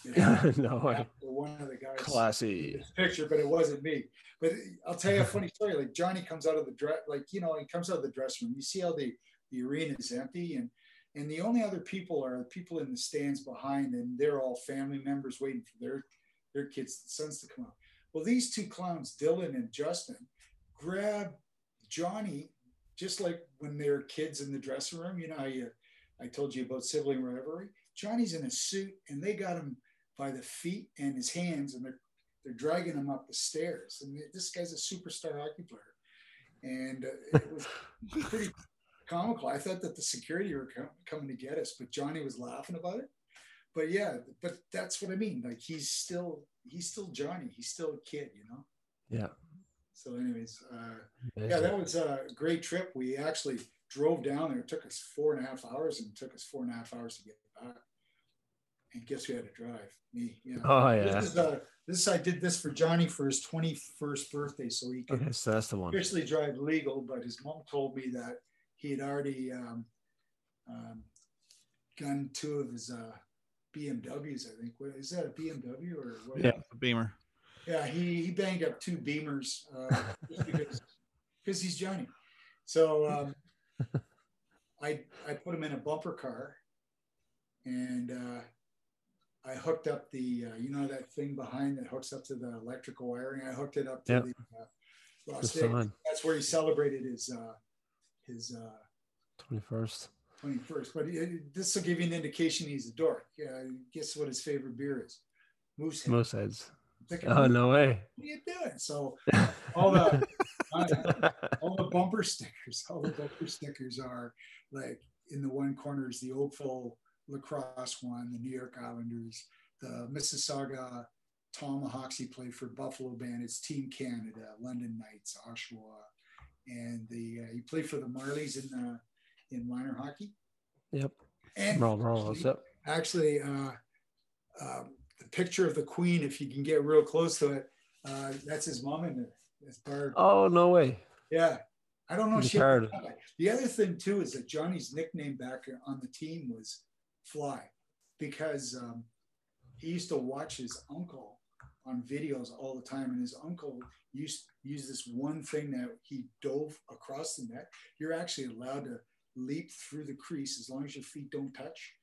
it no way. one of the guys Classy. picture, but it wasn't me. But I'll tell you a funny story. Like Johnny comes out of the dress, like you know, he comes out of the dressing room. You see how the the arena is empty, and and the only other people are the people in the stands behind, and they're all family members waiting for their their kids, sons to come out. Well, these two clowns, Dylan and Justin, grab Johnny just like when they're kids in the dressing room. You know how you I told you about sibling rivalry. Johnny's in a suit, and they got him by the feet and his hands, and they're they're dragging him up the stairs. And this guy's a superstar hockey player, and uh, it was pretty comical. I thought that the security were com- coming to get us, but Johnny was laughing about it. But yeah, but that's what I mean. Like he's still he's still Johnny. He's still a kid, you know. Yeah. So, anyways, uh, yeah, that was a great trip. We actually drove down there. It took us four and a half hours, and it took us four and a half hours to get back. And guess who had to drive? Me. Yeah. Oh yeah. This is uh, this I did this for Johnny for his 21st birthday, so he could Okay, so that's the one. officially drive legal. But his mom told me that he had already um, um, two of his uh, BMWs. I think. What, is that a BMW or what? Yeah. Beamer. Yeah, he, he banged up two Beamers uh, because because he's Johnny. So um, I I put him in a bumper car, and uh, I hooked up the uh, you know that thing behind that hooks up to the electrical wiring. I hooked it up to Yeah. the uh, Las The Vegas. That's where he celebrated his uh, his uh, Twenty first. 21st. But it, this will give you an indication he's a dork. Yeah, guess what his favorite beer is? Moosehead. Most heads. Thinking, Oh no way. What are you doing? So all the all the bumper stickers, all the bumper stickers are like in the one corner is the Oakville lacrosse one, the New York Islanders, the Mississauga Tomahawks. He played for Buffalo Bandits, Team Canada, London Knights, Oshawa, and the uh, he played for the Marlies in the in minor hockey. Yep. And Roll, roll. actually- Yep. actually uh, um, the picture of the queen if you can get real close to it uh, that's his mom in there that's Barb. Oh no way. yeah i don't know she the other thing too is that johnny's nickname back on the team was fly because um, he used to watch his uncle on videos all the time and his uncle used used this one thing that he dove across the net you're actually allowed to leap through the crease as long as your feet don't touch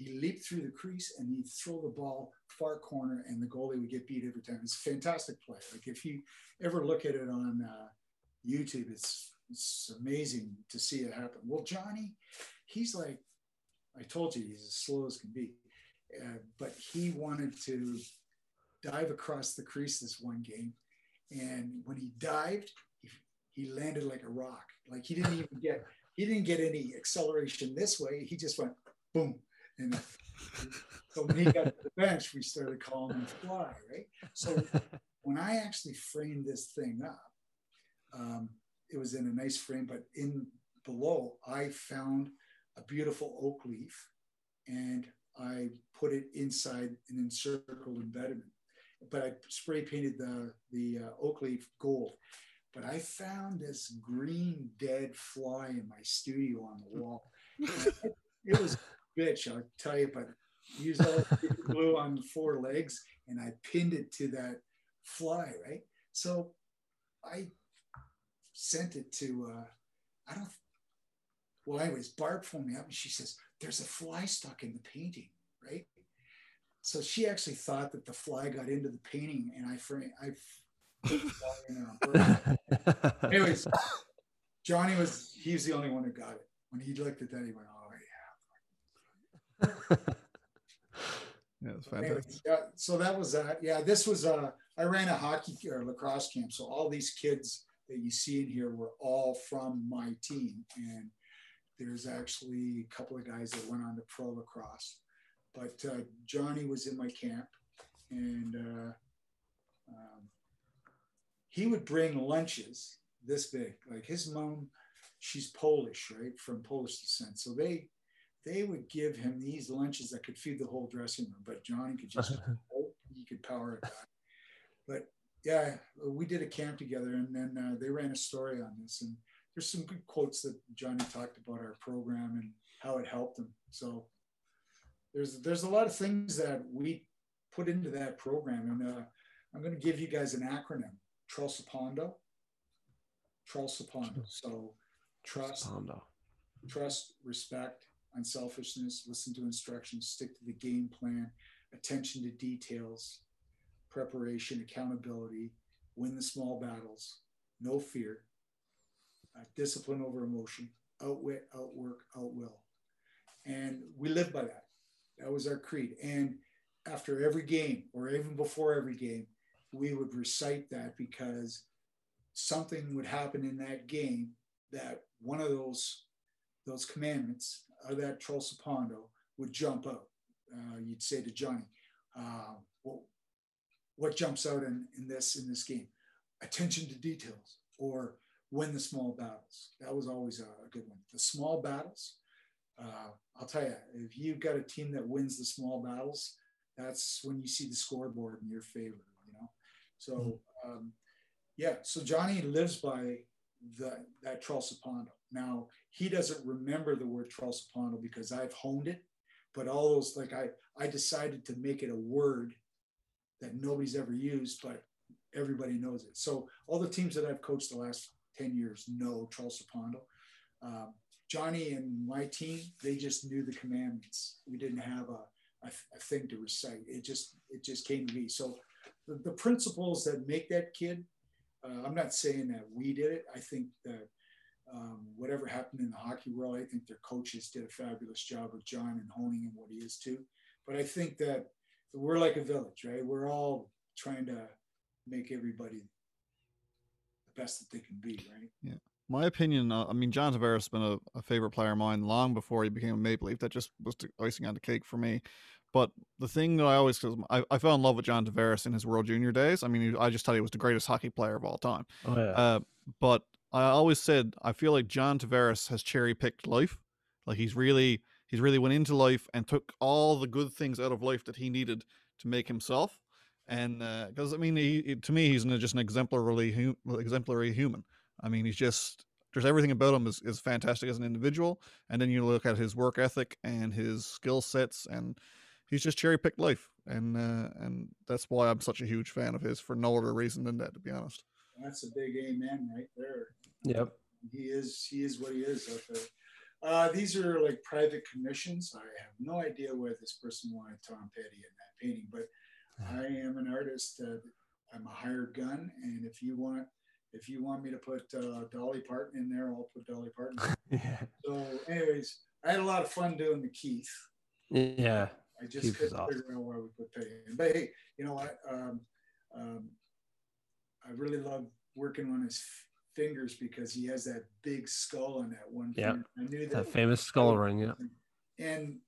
he leaped through the crease and he'd throw the ball far corner and the goalie would get beat every time. It's a fantastic play. Like if you ever look at it on uh, YouTube, it's it's amazing to see it happen. Well, Johnny, he's like, I told you, he's as slow as can be, uh, but he wanted to dive across the crease this one game, and when he dived, he, he landed like a rock. Like he didn't even get he didn't get any acceleration this way. He just went boom. And so when he got to the bench, we started calling him Fly, right? So when I actually framed this thing up, um, it was in a nice frame, but in below, I found a beautiful oak leaf and I put it inside an encircled embedment. But I spray painted the, the uh, oak leaf gold. But I found this green dead fly in my studio on the wall. it, was a bitch, I'll tell you, but used all the glue on the four legs and I pinned it to that fly, right? So I sent it to uh I don't well anyways, Barb phoned me up and she says, There's a fly stuck in the painting, right? So she actually thought that the fly got into the painting and I I put the fly in there on purpose. Anyways, Johnny was he was the only one who got it. When he looked at that, he went, Oh yeah. Yeah, it's Anyways, fantastic. yeah, so that was that. Yeah, this was uh I ran a hockey or lacrosse camp. So all these kids that you see in here were all from my team. And there's actually a couple of guys that went on to pro lacrosse. But uh, Johnny was in my camp and uh, um, he would bring lunches this big. Like his mom, she's Polish, right? From Polish descent. So they they would give him these lunches that could feed the whole dressing room, but Johnny could just he could power it back. But yeah, we did a camp together, and then uh, they ran a story on this, and there's some good quotes that Johnny talked about our program and how it helped him. So there's there's a lot of things that we put into that program, and uh, I'm going to give you guys an acronym: TROSAPONDO. TROSAPONDO. So trust, trust, respect, unselfishness, listen to instructions, stick to the game plan, attention to details, preparation, accountability, win the small battles, no fear, uh, discipline over emotion, outwit, outwork, outwill. And we live by that. That was our creed. And after every game, or even before every game, we would recite that because something would happen in that game that one of those those commandments of that TROSAPONDO would jump out. Uh, you'd say to Johnny, uh, well, what jumps out in, in this in this game? Attention to details or win the small battles. That was always a, good one. The small battles, uh, I'll tell you, if you've got a team that wins the small battles, that's when you see the scoreboard in your favor? So, um, yeah, so Johnny lives by the, that TROSAPONDO. Now, he doesn't remember the word TROSAPONDO because I've honed it, but all those, like I, I decided to make it a word that nobody's ever used, but everybody knows it. So all the teams that I've coached the last 10 years know TROSAPONDO. Um, Johnny and my team, they just knew the commandments. We didn't have a, a, a, thing to recite. It just it just came to me. So the, the principles that make that kid, uh, I'm not saying that we did it. I think that um, whatever happened in the hockey world, I think their coaches did a fabulous job of John and honing him what he is too. But I think that we're like a village, right? We're all trying to make everybody the best that they can be, right? Yeah. My opinion, uh, I mean, John Tavares has been a, a, favorite player of mine long before he became a Maple Leaf. That just was icing on the cake for me. But the thing that I always, cause I, I fell in love with John Tavares in his World Junior days. I mean, I just thought he was the greatest hockey player of all time. Oh, yeah. Uh, but I always said I feel like John Tavares has cherry picked life. Like he's really he's really went into life and took all the good things out of life that he needed to make himself. And because uh, I mean, he, to me, he's just an exemplary exemplary human. I mean, he's just there's everything about him is, is fantastic as an individual. And then you look at his work ethic and his skill sets, and he's just cherry picked life. And uh, and that's why I'm such a huge fan of his for no other reason than that, to be honest. That's a big amen right there. Yep. He is he is what he is out there. Uh, these are like private commissions. I have no idea why this person wanted Tom Petty in that painting, but I am an artist. Uh, I'm a hired gun, and if you want, if you want me to put uh, Dolly Parton in there, I'll put Dolly Parton. yeah. So, anyways, I had a lot of fun doing the Keith. Yeah. I just Keith couldn't figure out why we put Petty in. But hey, you know what? Um, um, I really love working on his fingers because he has that big skull on that one. Yeah. I knew that, that famous skull ring. Yeah. And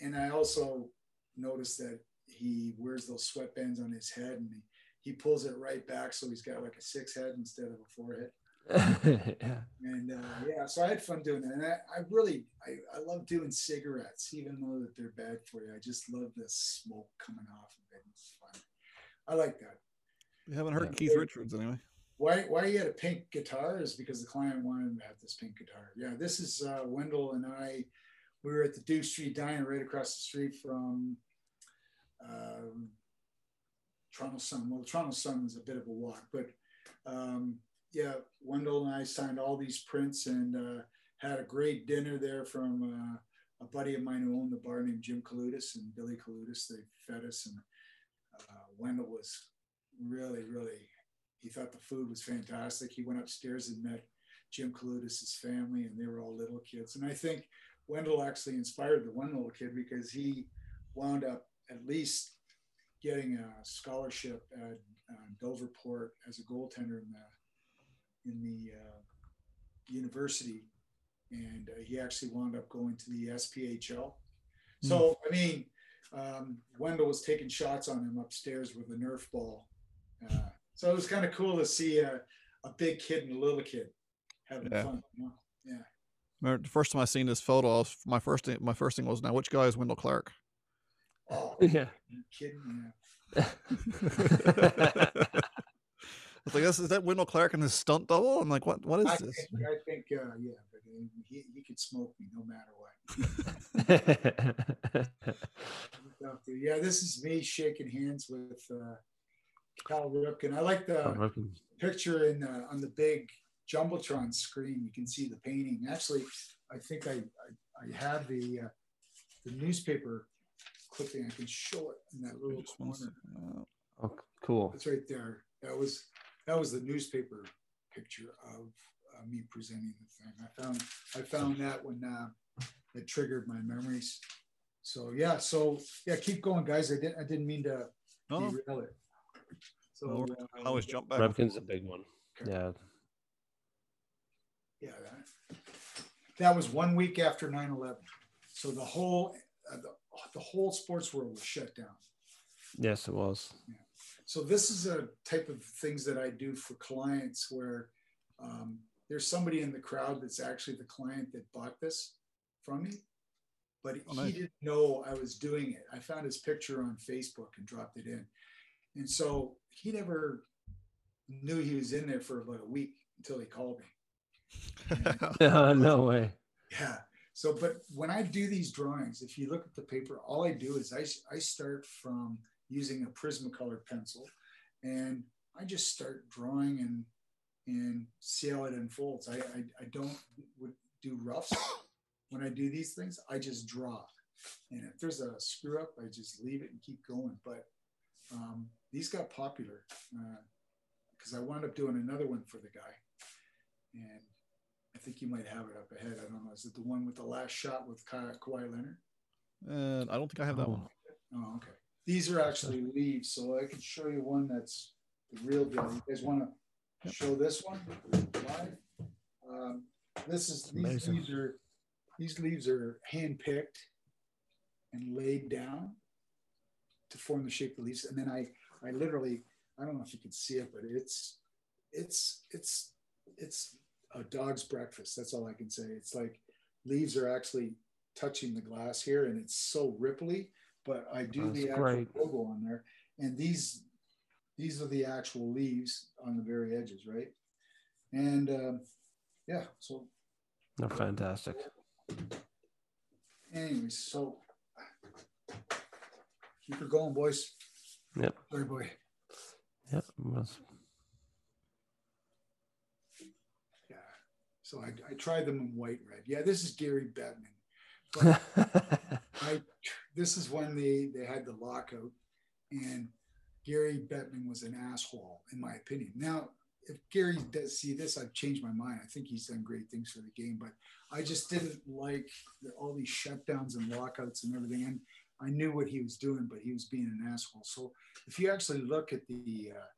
and I also noticed that he wears those sweatbands on his head and he, he pulls it right back so he's got like a six head instead of a four head. yeah. And uh, yeah, so I had fun doing that. And I, I really, I, I love doing cigarettes, even though that they're bad for you. I just love the smoke coming off of it. It's fun. I like that. You haven't heard yeah. Keith Richards anyway. Why, why he had a pink guitar is because the client wanted him to have this pink guitar. Yeah, this is uh, Wendel and I. We were at the Duke Street Diner right across the street from um, Toronto Sun. Well, the Toronto Sun is a bit of a walk, but um, yeah, Wendel and I signed all these prints and uh, had a great dinner there from uh, a buddy of mine who owned the bar named Jim Kalutis and Billy Kalutis. They fed us, and uh, Wendel was really, really. He thought the food was fantastic. He went upstairs and met Jim Kalutis' family, and they were all little kids. And I think Wendel actually inspired the one little kid because he wound up at least getting a scholarship at uh, Davenport as a goaltender in the in the uh, university, and uh, he actually wound up going to the SPHL. Hmm. So I mean, um, Wendel was taking shots on him upstairs with a Nerf ball. Uh, so it was kind of cool to see a, a big kid and a little kid having yeah. fun. You know? Yeah. Remember the first time I seen this photo, my first thing, my first thing was, now which guy is Wendel Clark? Oh, yeah. kidding me? was like, "Is that Wendel Clark and his stunt double?" I'm like, "What? What is I this?" think, I think uh, yeah, but uh, he, he could smoke me no matter what. yeah, this is me shaking hands with uh, Cal Ripken. I like the picture in uh, on the big jumbotron screen. You can see the painting. Actually, I think I I, I have the uh, the newspaper clipping. I can show it in that little Just one corner. Oh, cool. It's right there. That was that was the newspaper picture of uh, me presenting the thing. I found I found that when uh, it triggered my memories. So yeah, so yeah, keep going, guys. I didn't I didn't mean to no, no, derail it. So No, uh, I always jump back. Ripken's a big one. Okay. Yeah. yeah, that, that was one week after 9-11. So the whole uh, the, the whole sports world was shut down. Yes, it was. So this is a type of things that I do for clients where um, there's somebody in the crowd that's actually the client that bought this from me, but Oh, he didn't know I was doing it. I found his picture on Facebook and dropped it in, and so he never knew he was in there for about a week until he called me. no way. Yeah. So, but when I do these drawings, if you look at the paper, all I do is I, I start from using a Prismacolor pencil and I just start drawing and and see how it unfolds. I, I, I don't would do roughs when I do these things. I just draw. And if there's a screw up, I just leave it and keep going. But um, these got popular because I wound up doing another one for the guy. And I think you might have it up ahead. I don't know. Is it the one with the last shot with Ka- Kawhi Leonard? and I don't think I have that Oh. one. Oh, okay. These are actually leaves, so I can show you one that's the real deal. You guys want to show this one live? Um, this is these Amazing. leaves are these leaves are hand picked and laid down to form the shape of the leaves, and then I I literally I don't know if you can see it, but it's it's it's it's a dog's breakfast. That's all I can say. It's like leaves are actually touching the glass here, and it's so ripply. But I do That's the actual great. logo on there, and these these are the actual leaves on the very edges, right? And um, yeah, so They're fantastic. anyways, so keep her going, boys. Yep. Sorry, boy. Yep. Yeah. So I, I tried them in white red. Yeah, this is Gary Bettman. I this is when they they had the lockout, and Gary Bettman was an asshole, in my opinion. Now, if Gary does see this, I've changed my mind. I think he's done great things for the game, but I just didn't like the, all these shutdowns and lockouts and everything. And I knew what he was doing, but he was being an asshole. So if you actually look at the, uh,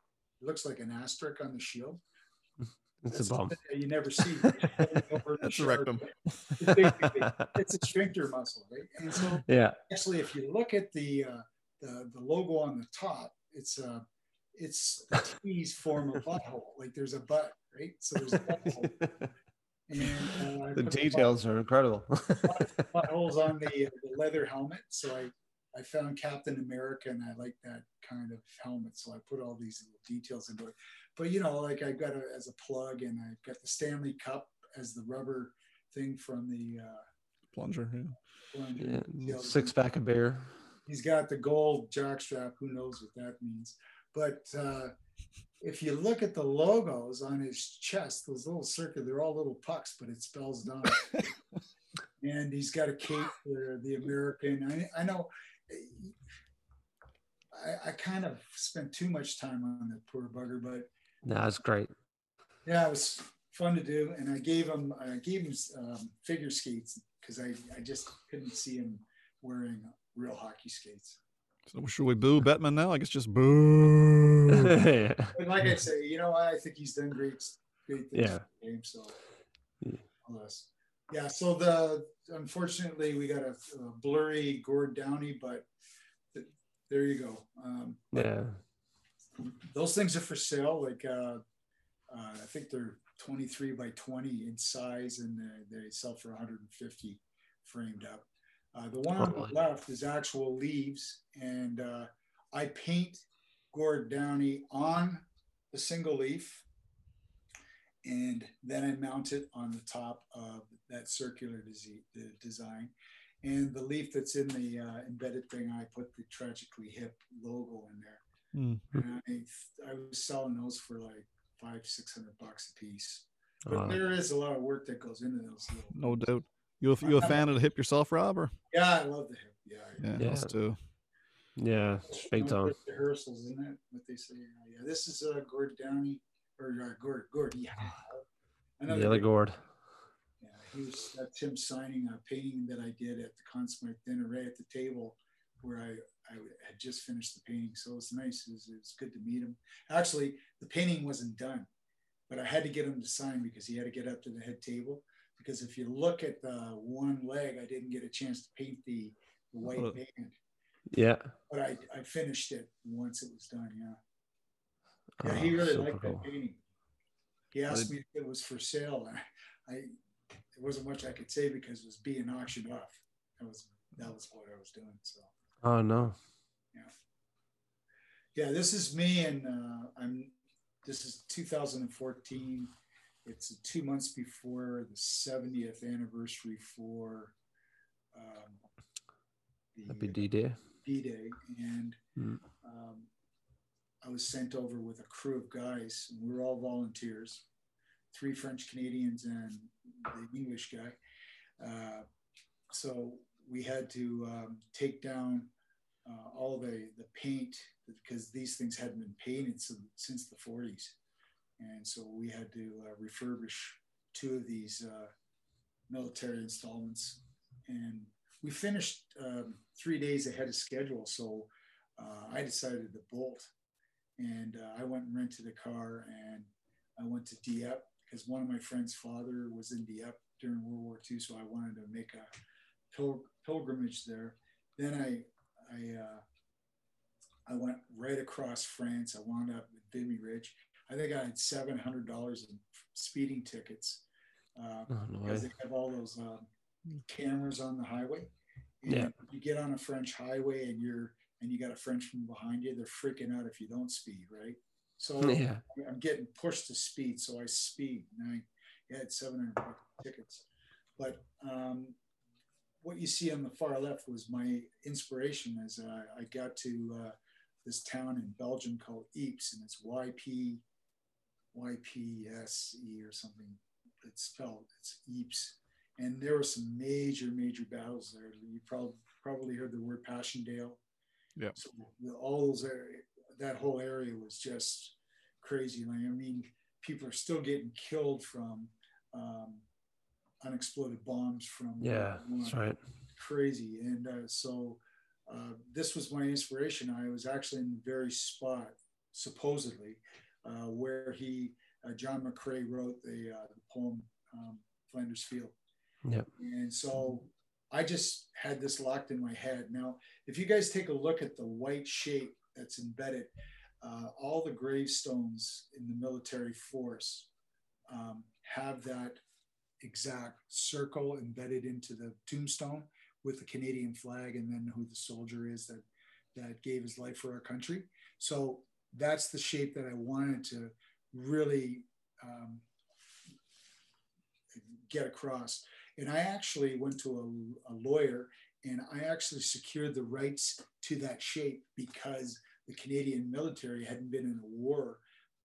it looks like an asterisk on the shield. It's That's a bum. something you never see. Over the That's a rectum. It's a sphincter muscle, right? And so yeah. actually, if you look at the uh, the, the logo on the top, it's uh, it's the T's form a butthole. Like there's a butt, right? So there's a butthole. And uh, the put details are incredible. buttholes on the, uh, the leather helmet. So I I found Captain America, and I like that kind of helmet. So I put all these little details into it. But you know, like I've got it as a plug, and I've got the Stanley Cup as the rubber thing from the. Uh, Plunger. Yeah. plunger. yeah. six pack of beer. he's got the gold jockstrap. Who knows what that means? But uh, if you look at the logos on his chest, those little circular, they're all little pucks, but it spells Don. and he's got a cape for the American. I, I know. I, I kind of spent too much time on that poor bugger, but No, was great. yeah, it was fun to do. And I gave him, I gave him um, figure skates because I, I just couldn't see him wearing real hockey skates. So should we boo Bettman now? I guess just boo. yeah. But like I say, you know, I think he's done great, great things Yeah. for the game. So, Yeah. unless, yeah. So the unfortunately we got a, a blurry Gord Downie, but th- there you go. Um, Yeah. Those things are for sale. Like uh, uh, I think they're 23 by 20 in size, and they, they sell for 150 framed up. Uh, the one on the left is actual leaves, and uh, I paint Gord Downie on a single leaf, and then I mount it on the top of that circular design. And the leaf that's in the uh, embedded thing, I put the Tragically Hip logo in there. Mm. And I, I was selling those for like five, six hundred bucks a piece. But uh, there is a lot of work that goes into those. no doubt. You a, you a fan of the hip yourself, Rob? Or? Yeah, I love the hip. Yeah, yeah, yeah. us too. Yeah, big time. Rehearsals, isn't it? What they say. Yeah, this is uh, Gord Downie or uh, Gord Gord. Yeah, another yeah, Gord. Yeah, he was. That's him signing a painting that I did at the Conn Smythe dinner, right at the table where I I had just finished the painting. So it was nice. It was, it was good to meet him. Actually, the painting wasn't done, but I had to get him to sign because he had to get up to the head table. Because if you look at the one leg, I didn't get a chance to paint the, the white oh. band. Yeah. But I, I finished it once it was done. Yeah. Yeah, he oh, really liked cool. that painting. He asked me if it was for sale. I, I, there wasn't much I could say because it was being auctioned off. That was that was what I was doing. So. Oh no. Yeah. Yeah, this is me, and uh, I'm. This is 2014. It's two months before the 70th anniversary for um, the Happy D Day. D Day, and mm. um, I was sent over with a crew of guys. And we were all volunteers, three French Canadians and the English guy. Uh, so we had to um, take down uh, all the, the paint because these things hadn't been painted since, since the 40s. And so we had to uh, refurbish two of these uh, military installments. And we finished um, three days ahead of schedule. So uh, I decided to bolt. And uh, I went and rented a car and I went to Dieppe because one of my friend's father was in Dieppe during World War II. So I wanted to make a pil- pilgrimage there. Then I I uh, I went right across France. I wound up with Vimy Ridge. I think I had seven hundred dollars in speeding tickets uh, oh, no because they have all those uh, cameras on the highway. And yeah. you get on a French highway and you're and you got a Frenchman behind you. They're freaking out if you don't speed, right? So yeah. I'm getting pushed to speed, so I speed. And I had 700 tickets, but um, what you see on the far left was my inspiration as uh, I got to uh, this town in Belgium called Ypres, and it's Y P Y P S E or something. It's spelled it's Ypres, and there were some major major battles there. You probably probably heard the word Passchendaele. Yeah. So all those area, that whole area was just crazy. Like, I mean, people are still getting killed from. Um, unexploded bombs from yeah that's right. Crazy. And uh, so uh, this was my inspiration. I was actually in the very spot supposedly uh, where he uh, john mccrae wrote the, uh, the poem um, flanders field. Yeah and so i just had this locked in my head. Now if you guys take a look at the white shape that's embedded uh, all the gravestones in the military force um, have that exact circle embedded into the tombstone with the Canadian flag and then who the soldier is that that gave his life for our country. So that's the shape that I wanted to really um, get across. And I actually went to a, a lawyer and I actually secured the rights to that shape because the Canadian military hadn't been in a war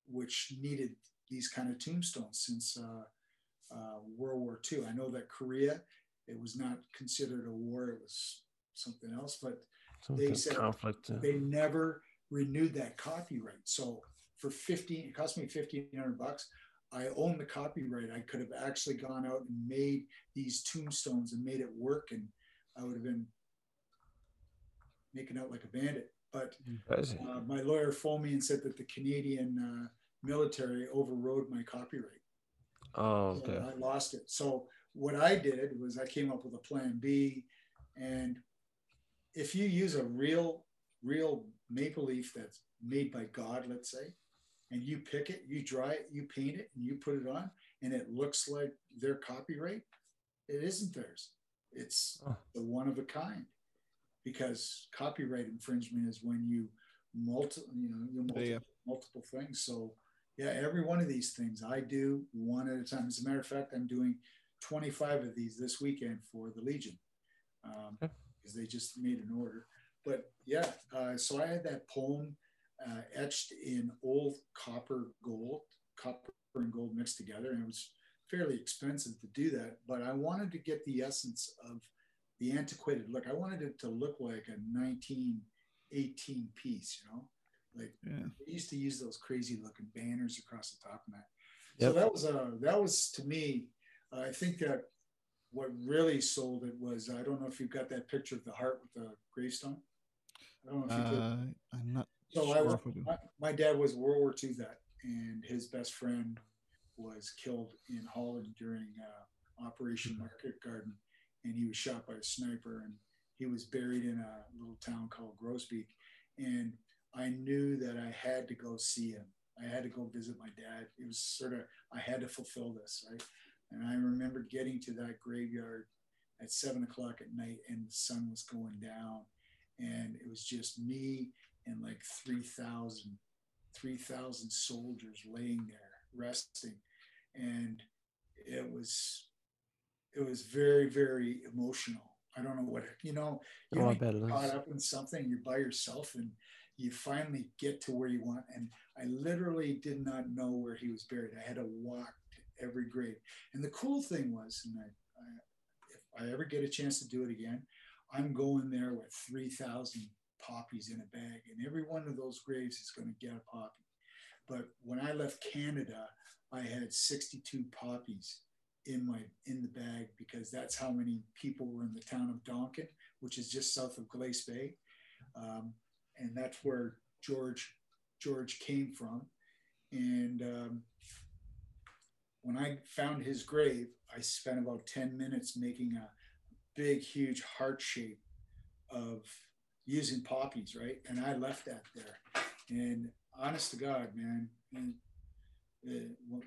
which needed these kind of tombstones since uh, uh, World War II. I know that Korea, it was not considered a war; it was something else. But they said conflict. they never renewed that copyright. So for fifteen, it cost me fifteen hundred bucks. I own the copyright. I could have actually gone out and made these tombstones and made it work, and I would have been making out like a bandit. But uh, my lawyer phoned me and said that the Canadian uh, military overrode my copyright. Oh, okay. I lost it. So what I did was I came up with a plan B, and if you use a real, real maple leaf that's made by God, let's say, and you pick it, you dry it, you paint it, and you put it on, and it looks like their copyright, it isn't theirs. It's oh. the one of a kind, because copyright infringement is when you multi, you know, you multi- yeah. multiple things. So yeah, every one of these things I do one at a time. As a matter of fact, I'm doing 25 of these this weekend for the Legion because um, they just made an order. But yeah, uh, so I had that poem uh, etched in old copper gold, copper and gold mixed together, and it was fairly expensive to do that. But I wanted to get the essence of the antiquated look. I wanted it to look like a 1918 piece, you know, like yeah. they used to use those crazy looking banners across the top of that. Yep. So that was uh that was to me, uh, I think that what really sold it was I don't know if you've got that picture of the heart with the gravestone. I don't know if you uh, I'm not. So sure I, my, my dad was World War II vet, and his best friend was killed in Holland during uh, Operation mm-hmm. Market Garden, and he was shot by a sniper, and he was buried in a little town called Groesbeek, and I knew that I had to go see him. I had to go visit my dad. It was sort of I had to fulfill this, right? And I remember getting to that graveyard at seven o'clock at night, and the sun was going down, and it was just me and like 3,000, 3,000 soldiers laying there resting, and it was it was very very emotional. I don't know what you know. You oh, caught up in something. You're by yourself, and you finally get to where you want. And I literally did not know where he was buried. I had to walk to every grave. And the cool thing was, and I, I, if I ever get a chance to do it again, I'm going there with 3,000 poppies in a bag, and every one of those graves is going to get a poppy. But when I left Canada, I had 62 poppies in my in the bag because that's how many people were in the town of Donkin, which is just south of Glace Bay. Um, and that's where George George came from. And um, when I found his grave, I spent about 10 minutes making a big, huge heart shape of using poppies, right? And I left that there. And honest to God, man, and, uh,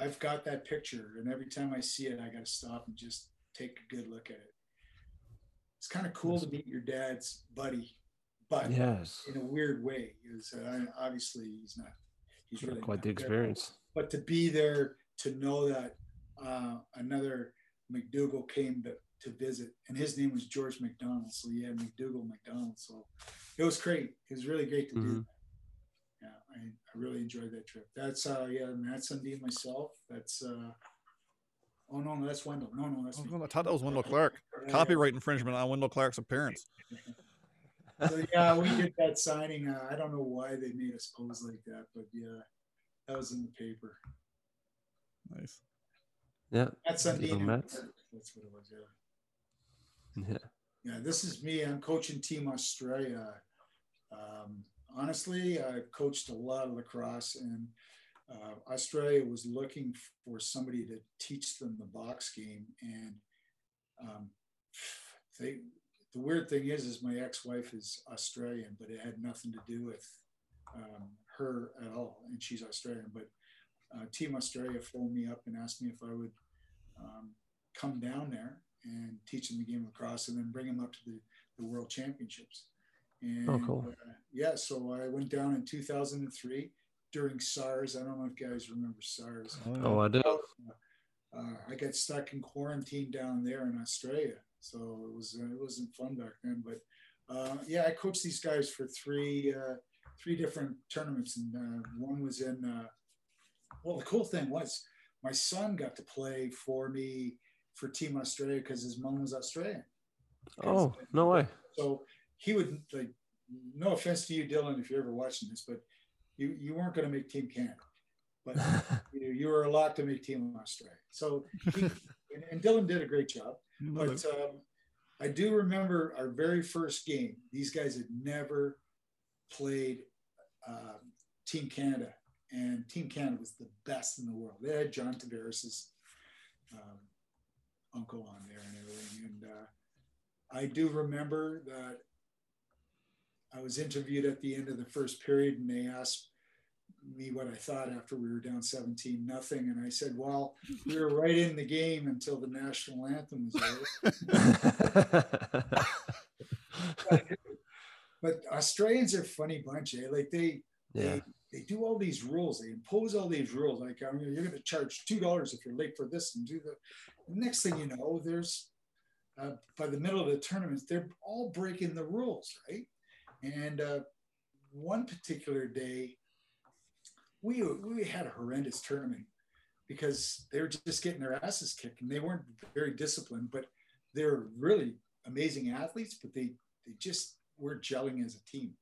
I've got that picture, and every time I see it, I got to stop and just take a good look at it. It's kind of cool to meet your dad's buddy but yes, in a weird way, is uh, obviously he's not. He's really quite the experience. There. But to be there, to know that uh, another MacDougall came to, to visit, and his name was George McDonald. So yeah, MacDougall McDonald. So it was great. It was really great to mm-hmm. do. That. Yeah, I, I really enjoyed that trip. That's uh yeah, Mats Sundin myself. That's uh Oh no, no, that's Wendel. No, no, that's. Oh, I thought that was Wendel Clark. Copyright infringement on Wendel Clark's appearance. so yeah, we did that signing. Uh, I don't know why they made us pose like that, but yeah, that was in the paper. Nice. Yeah. That's Sundin. That's what it was. Yeah. Yeah. Yeah. This is me. I'm coaching Team Australia. Um, honestly, I coached a lot of lacrosse, and uh, Australia was looking for somebody to teach them the box game, and um, they the weird thing is, is my ex-wife is Australian, but it had nothing to do with um, her at all, and she's Australian. But uh, Team Australia phoned me up and asked me if I would um, come down there and teach them the game of lacrosse, and then bring them up to the, the World Championships. And, oh, cool. Uh, yeah, so I went down in 2003 during SARS. I don't know if you guys remember SARS. Oh, I do. Uh, I got stuck in quarantine down there in Australia so it was it wasn't fun back then. But uh, yeah, I coached these guys for three uh, three different tournaments, and uh, one was in. Uh, well, the cool thing was my son got to play for me for Team Australia because his mom was Australian. Oh no way! So he would like. No offense to you, Dylan, if you're ever watching this, but you, you weren't going to make Team Canada, but you, you were a lot to make Team Australia. So, he, and, and Dylan did a great job. But um, I do remember our very first game. These guys had never played uh, Team Canada, and Team Canada was the best in the world. They had John Tavares's um, uncle on there and everything. And uh, I do remember that I was interviewed at the end of the first period, and they asked me what I thought after we were down 17 nothing. And I said, well, we were right in the game until the national anthem was over. but, but, Australians are a funny bunch, eh? Like they, yeah. they, they do all these rules. They impose all these rules. Like I mean, you're going to charge two dollars if you're late for this and do the. Next thing you know, there's uh, by the middle of the tournament, they're all breaking the rules, right? And uh, one particular day, we we had a horrendous tournament because they were just getting their asses kicked and they weren't very disciplined, but they're really amazing athletes, but they they just weren't gelling as a team.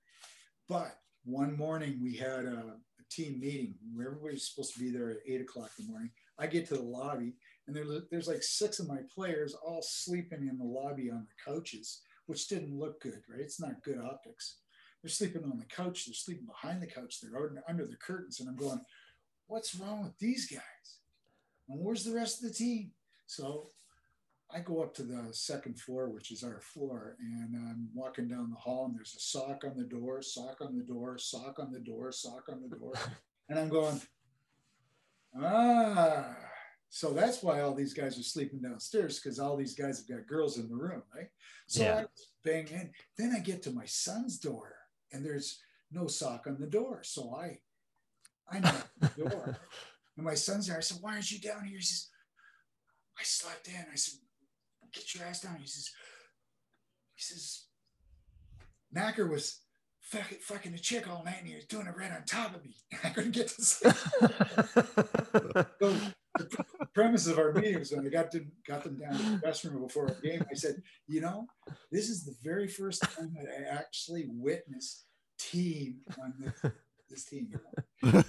But one morning we had a, a team meeting where everybody's supposed to be there at eight o'clock in the morning. I get to the lobby and there, there's like six of my players all sleeping in the lobby on the couches, which didn't look good, right? It's not good optics. They're sleeping on the couch. They're sleeping behind the couch. They're under the curtains. And I'm going, what's wrong with these guys? And where's the rest of the team? So I go up to the second floor, which is our floor, and I'm walking down the hall, and there's a sock on the door, sock on the door, sock on the door, sock on the door. And I'm going, ah, so that's why all these guys are sleeping downstairs because all these guys have got girls in the room, right? So yeah. I bang in. Then I get to my son's door, and there's no sock on the door. So I, I knock the door, and my son's there. I said, "Why aren't you down here?" He says, "I slept in." I said, "Get your ass down." He says, "He says, Knacker was." Fucking, fucking a chick all night and he was doing it right on top of me. I couldn't get to sleep. so, the premise of our meeting was when I got to got them down to the restroom before a game. I said, you know, this is the very first time that I actually witnessed team on this, this team. You know?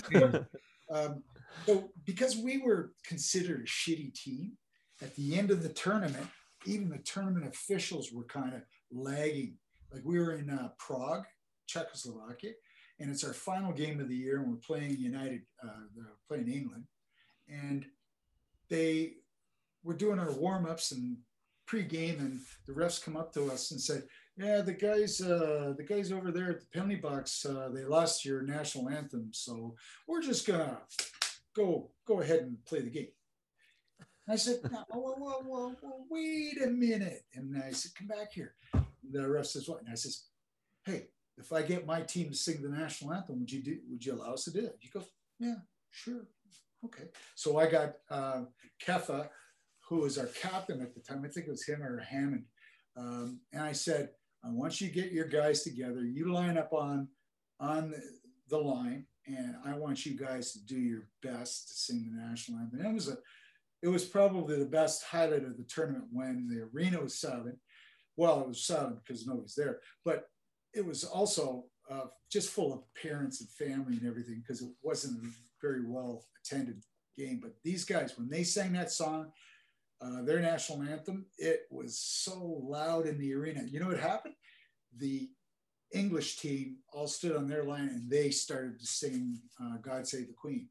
team. Um, so because we were considered a shitty team, at the end of the tournament, even the tournament officials were kind of lagging. Like we were in uh, Prague, Czechoslovakia, and it's our final game of the year, and we're playing United, uh, playing England and they were doing our warm-ups and pre-game and the refs come up to us and said yeah the guys uh, the guys over there at the penalty box uh, they lost your national anthem so we're just gonna go go ahead and play the game. And i said no, whoa, whoa, whoa, whoa, wait a minute. And i said come back here. The ref says what? And i says hey if i get my team to sing the national anthem would you do would you allow us to do it you go yeah sure Okay. So I got uh, Kefa, who was our captain at the time. I think it was him or Hammond. Um, and I said, once you get your guys together, you line up on on the line, and I want you guys to do your best to sing the national anthem. And it was a, it was probably the best highlight of the tournament when the arena was silent. Well, it was silent because nobody's there, but it was also uh, just full of parents and family and everything because it wasn't very well attended game. But these guys, when they sang that song, uh, their national anthem, it was so loud in the arena. You know what happened? The English team all stood on their line and they started to sing uh, God Save the Queen.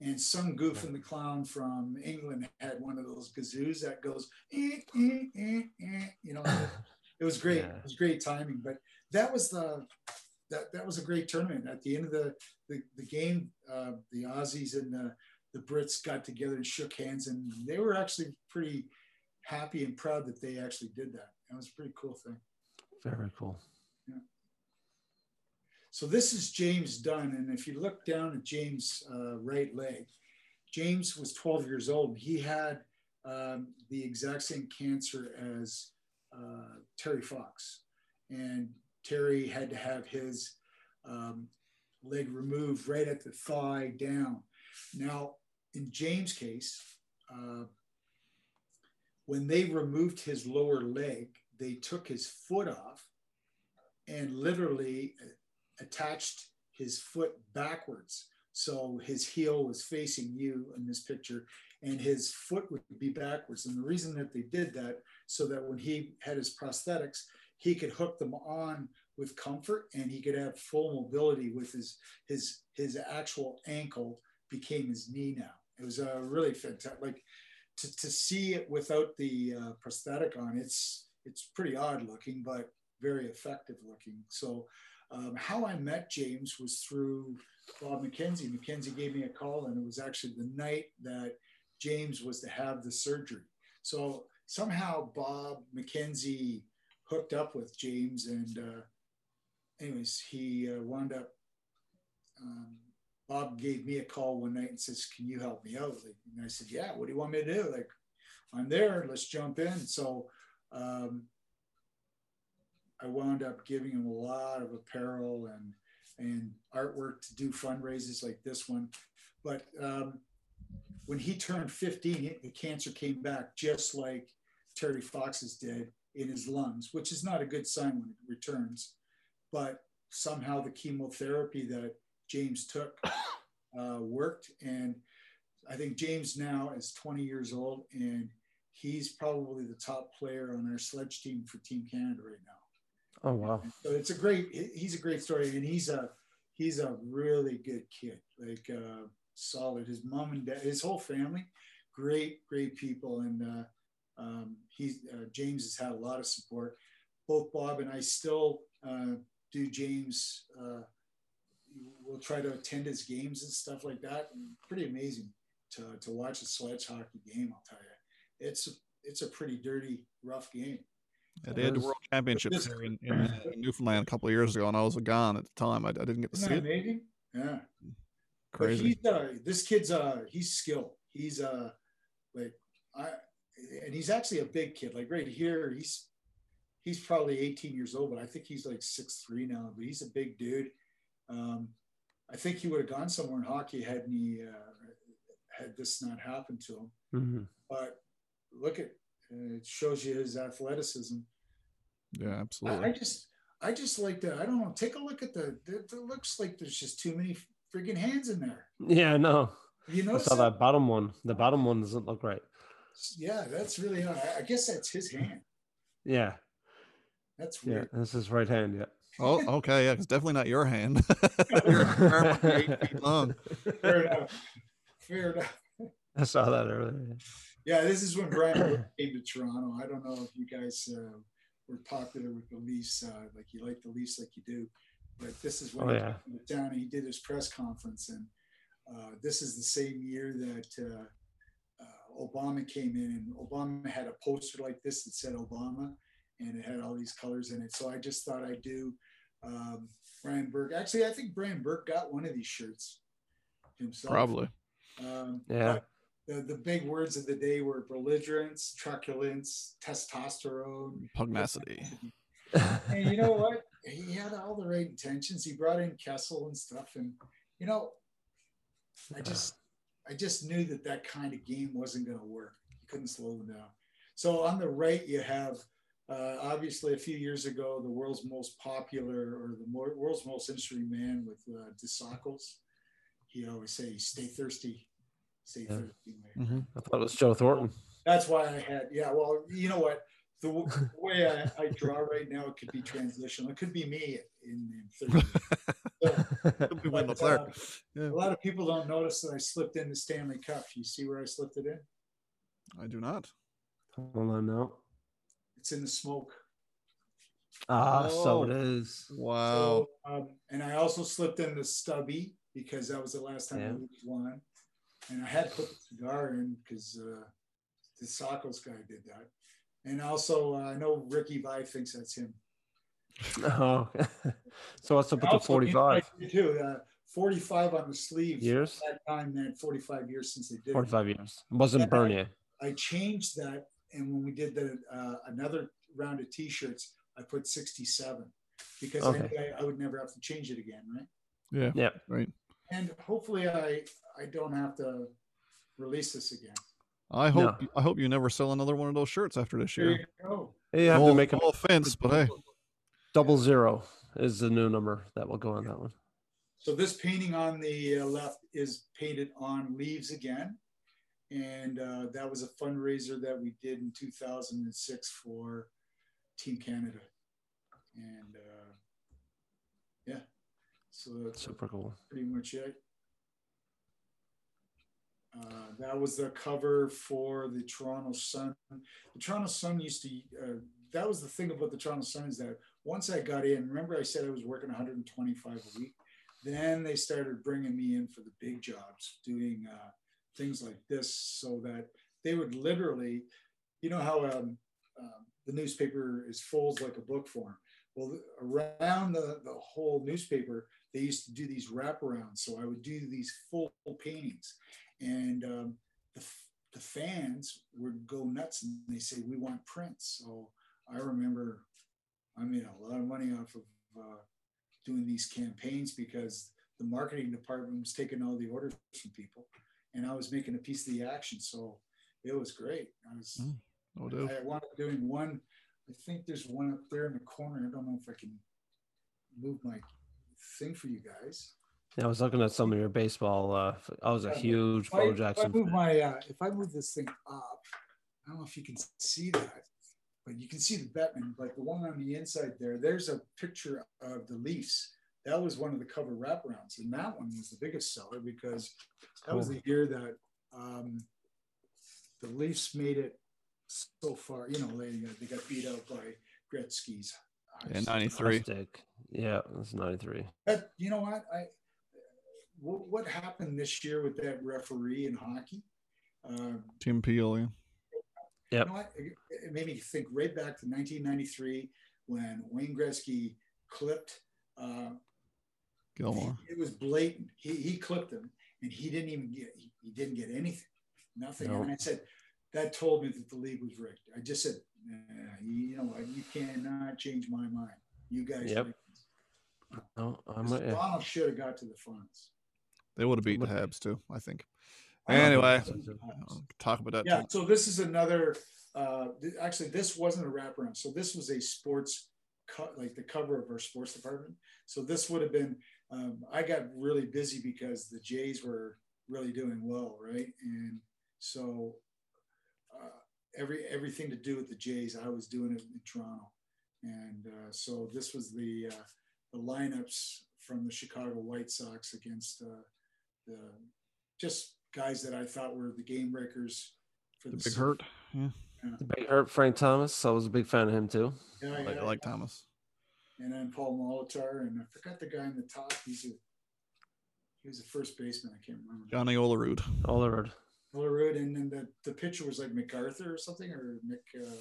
And some goof and the clown from England had one of those kazoos that goes, eh, eh, eh, eh you know, it was great. It was great timing. But that was the that, that was a great tournament. At the end of the the, the game, uh, the Aussies and the, the Brits got together and shook hands, and they were actually pretty happy and proud that they actually did that. That was a pretty cool thing. Very cool. Yeah. So this is James Dunn, and if you look down at James' uh, right leg, James was 12 years old. He had um, the exact same cancer as uh, Terry Fox, and Terry had to have his um, leg removed right at the thigh down. Now, in James' case, uh, when they removed his lower leg, they took his foot off and literally attached his foot backwards. So his heel was facing you in this picture, and his foot would be backwards. And the reason that they did that, so that when he had his prosthetics, he could hook them on with comfort and he could have full mobility with his his his actual ankle became his knee now. It was a really fantastic. Like to, to see it without the uh, prosthetic on it's it's pretty odd looking but very effective looking. So um, how i met james was through bob mckenzie. Mckenzie gave me a call and it was actually the night that james was to have the surgery. So somehow bob mckenzie hooked up with james and uh, anyways, he uh, wound up um, Bob gave me a call one night and says, "Can you help me out?" And I said, "Yeah. What do you want me to do?" Like, I'm there. Let's jump in. So um, I wound up giving him a lot of apparel and and artwork to do fundraisers like this one. But um, when he turned 15, the cancer came back just like Terry Fox's did in his lungs, which is not a good sign when it returns. But somehow the chemotherapy that James took uh, worked. And I think James now is 20 years old and he's probably the top player on our sledge team for Team Canada right now. Oh wow! So it's a great. He's a great story, and he's a he's a really good kid. Like uh, solid. His mom and dad, his whole family, great great people, and uh, um, he's uh, James has had a lot of support. Both Bob and I still uh, do James. Uh, we'll try to attend his games and stuff like that. And pretty amazing to, to watch a sledge hockey game. I'll tell you, it's it's a pretty dirty, rough game. Yeah, they had the World Championships here in, in, in, Newfoundland a couple of years ago, and I was gone at the time. I, I didn't get to see it. Amazing, yeah, crazy. But he's, uh, this kid's uh, he's skilled. He's uh, like I, and he's actually a big kid. Like right here, he's he's probably 18 years old, but I think he's like six three now. But he's a big dude. Um, I think he would have gone somewhere in hockey had he uh, had this not happened to him. Mm-hmm. But look at it shows you his athleticism. Yeah, absolutely. I, I just I just like that. I don't know. Take a look at the. It looks like there's just too many freaking hands in there. Yeah, no. You know, I saw that bottom one. The bottom one doesn't look right. Yeah, that's really odd. I guess that's his hand. Yeah. That's weird. Yeah, that's his right hand. Yeah. Oh, okay. Yeah, it's definitely not your hand. You're eight feet long. Fair enough. Fair enough. I saw that earlier. Yeah, this is when Brian came to Toronto. I don't know if you guys uh, were popular with the Leafs, uh, like you like the Leafs like you do, but this is when oh, he yeah. came down and he did his press conference, and uh, this is the same year that uh, Obama came in, and Obama had a poster like this that said Obama, and it had all these colors in it. So I just thought I'd do um, Brian Burke. Actually, I think Brian Burke got one of these shirts himself. Probably. Um, yeah the, the big words of the day were belligerence, truculence, testosterone, pugnacity. and you know what? He had all the right intentions. He brought in Kessel and stuff, and you know, I just, I just knew that that kind of game wasn't going to work. You couldn't slow them down. So on the right, you have uh, obviously a few years ago the world's most popular or the more, world's most interesting man with uh, Dos Equis. He always say, "Stay thirsty." Stay Yeah. thirsty. Mm-hmm. I thought it was Joe Thornton. That's why I had, yeah. Well, you know what? The, w- the way I, I draw right now, it could be transitional. It could be me in, in 30 years. So, We win the but, player. uh, Yeah. a lot of people don't notice that I slipped in the Stanley Cup. You see where I slipped it in? I do not. Hold on now. It's in the smoke. Ah, so Oh. it is. Wow. So, um, and I also slipped in the stubby because that was the last time Yeah. I Leafs won. And I had put the cigar in because uh, the Sacos guy did that. And also, uh, I know Ricky Vaive thinks that's him. Oh, so what's up with the Also, you 45 too. Uh, 45 on the sleeve. years? That time, that 45 years since they did it. 45 years. It wasn't Bernier. I changed that, and when we did the uh, another round of T-shirts, I put 67 because Okay. I, I, I would never have to change it again, right? Yeah. Yeah. Right. And hopefully, I I don't have to release this again. I hope No. I hope you never sell another one of those shirts after this There year. you go. You have no, to make a no offense, but hey, double zero is the new number that will go on that one. So this painting on the uh, left is painted on leaves again, and uh, that was a fundraiser that we did in 2006 for Team Canada, and uh, yeah, so that's Super cool. pretty much it. Uh, that was the cover for the Toronto Sun. The Toronto Sun used to. Uh, that was the thing about the Toronto Sun is that once I got in, remember I said I was working 125 a week. Then they started bringing me in for the big jobs, doing uh, things like this, so that they would literally, you know how um, um, the newspaper is folds like a book form. Well, around the, the whole newspaper, they used to do these wraparounds. So I would do these full paintings. And um, the, the fans would go nuts and they say, We want prints. So I remember I made a lot of money off of uh, doing these campaigns because the marketing department was taking all the orders from people and I was making a piece of the action. So it was great. I was, mm, no I, I wound up doing one. I think there's one up there in the corner. I don't know if I can move my thing for you guys. Yeah, I was looking at some of your baseball. Uh, I was a huge Bo Jackson. If I move my, uh, if I move this thing up, I don't know if you can see that, but you can see the Bettman. But the one on the inside there, there's a picture of the Leafs. That was one of the cover wraparounds, and that one was the biggest seller because that was the year that um, the Leafs made it so far. You know, they they got beat out by Gretzky's. In '93. Yeah, it was '93. But you know what? I what, what happened this year with that referee in hockey? Uh, Tim Peel, yeah. Yep. You know it, it made me think right back to 1993 when Wayne Gretzky clipped uh, Gilmour. It was blatant. He, he clipped him, and he didn't even get he, he didn't get anything, nothing. No. And I said that told me that the league was rigged. I just said, you know what, you cannot change my mind. You guys. Yep. No, I'm Toronto should have got to the finals. They would have beaten the Habs too, I think. Anyway, talk about that. Yeah. Too. So this is another. Uh, th- actually, this wasn't a wraparound. So this was a sports, co- like the cover of our sports department. So this would have been. Um, I got really busy because the Jays were really doing well, right? And so uh, every everything to do with the Jays, I was doing it in Toronto, and uh, so this was the uh, the lineups from the Chicago White Sox against uh, the just guys that I thought were the game breakers for the, the big hurt. Yeah. yeah. The big hurt, Frank Thomas. I was a big fan of him too. Yeah, yeah, I like Thomas. And then Paul Molitor, and I forgot the guy in the top. He's a he was a first baseman. I can't remember. Johnny Olerud. Olerud. Olerud, and then the, the pitcher was like MacArthur or something, or Mick. Uh,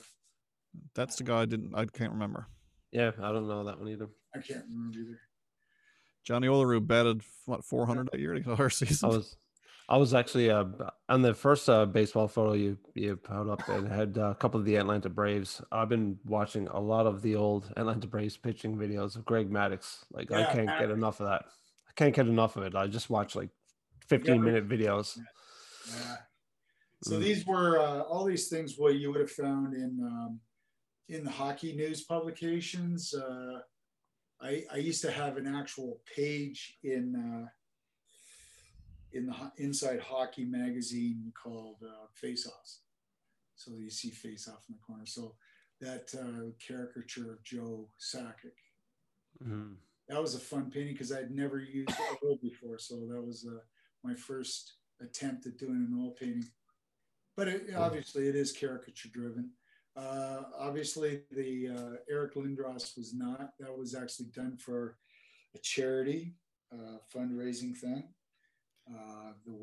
That's the guy I didn't. I can't remember. Yeah, I don't know that one either. I can't remember either. Johnny Olerud batted what 400 that year to our season. I was, I was actually uh, on the first uh, baseball photo you you put up and had uh, a couple of the Atlanta Braves. I've been watching a lot of the old Atlanta Braves pitching videos of Greg Maddux. Like yeah, I can't get enough of that. I can't get enough of it. I just watch like 15 yeah, minute videos. Yeah. So mm. these were uh, all these things what you would have found in um, in the hockey news publications. Uh, I, I used to have an actual page in uh, in the Inside Hockey magazine called uh, Face Offs. So you see Face Off in the corner. So that uh, caricature of Joe Sakic. Mm-hmm. That was a fun painting because I'd never used oil before. So that was uh, my first attempt at doing an oil painting. But it, obviously, it is caricature driven. Uh, obviously, the uh, Eric Lindros was not. That was actually done for a charity uh, fundraising thing. Uh, the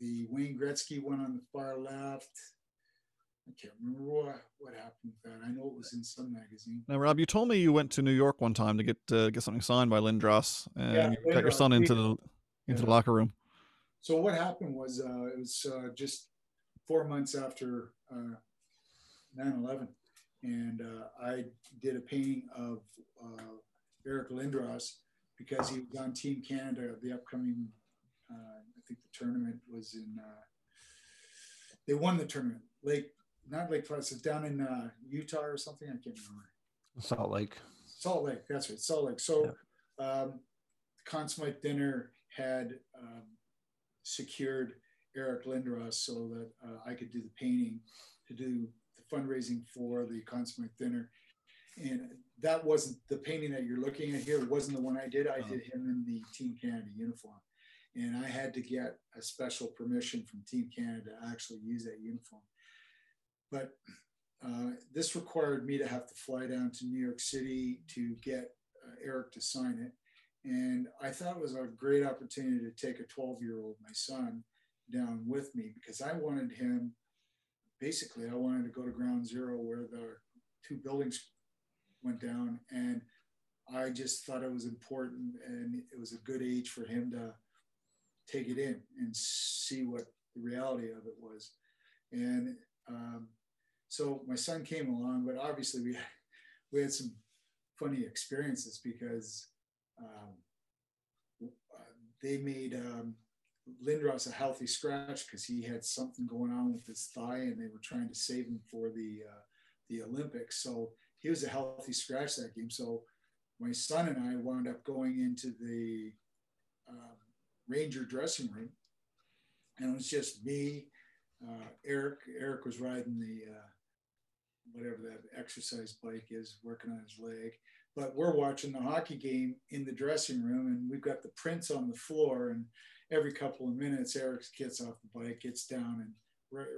the Wayne Gretzky one on the far left. I can't remember what, what happened with that. I know it was in some magazine. Now, Rob, you told me you went to New York one time to get uh, get something signed by Lindros, and yeah, you got your son into the into yeah. the locker room. So what happened was uh, it was just four months after 9/11, and uh, I did a painting of uh, Eric Lindros because he was on Team Canada. The upcoming, uh, I think the tournament was in. Uh, they won the tournament. Lake, not Lake Placid, down in uh, Utah or something. I can't remember. Salt Lake. Salt Lake. That's right. Salt Lake. So, yeah. um, Conn dinner had um, secured Eric Lindros so that uh, I could do the painting to do the fundraising for the Conn Smythe dinner. And that wasn't the painting that you're looking at here, wasn't the one I did. I did him in the Team Canada uniform. And I had to get a special permission from Team Canada to actually use that uniform. But uh, this required me to have to fly down to New York City to get uh, Eric to sign it. And I thought it was a great opportunity to take a 12 year old, my son, down with me because I wanted him basically I wanted to go to ground zero where the two buildings went down and I just thought it was important and it was a good age for him to take it in and see what the reality of it was. And um, so my son came along, but obviously we we had some funny experiences because um, uh, they made um, Lindros a healthy scratch because he had something going on with his thigh, and they were trying to save him for the uh, the Olympics. So he was a healthy scratch that game. So my son and I wound up going into the um, Ranger dressing room, and it was just me, uh, Eric. Eric was riding the uh, whatever that exercise bike is, working on his leg. But we're watching the hockey game in the dressing room, and we've got the prints on the floor. And every couple of minutes, Eric gets off the bike, gets down, and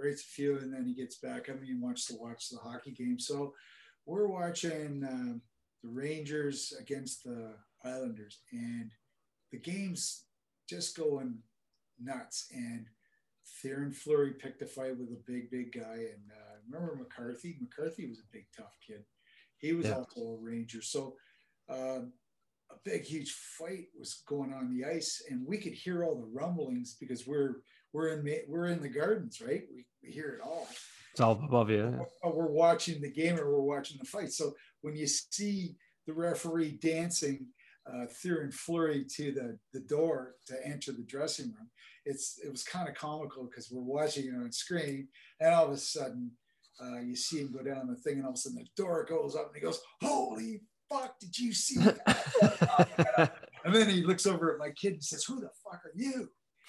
writes a few, and then he gets back. I mean, he wants to watch the hockey game. So we're watching uh, the Rangers against the Islanders, and the game's just going nuts. And Theoren Fleury picked a fight with a big, big guy. And uh, remember McCarthy? McCarthy was a big, tough kid. He was yeah. also a Ranger. So um, a big, huge fight was going on the ice, and we could hear all the rumblings because we're we're in we're in the gardens, right? We, we hear it all. It's all above you. Yeah. We're watching the game or we're watching the fight. So when you see the referee dancing uh, Theoren Fleury to the, the door to enter the dressing room. It's it was kind of comical because we're watching it on screen, and all of a sudden uh, you see him go down the thing, and all of a sudden the door goes up, and he goes, "Holy fuck! Did you see that?" and then he looks over at my kid and says, "Who the fuck are you?"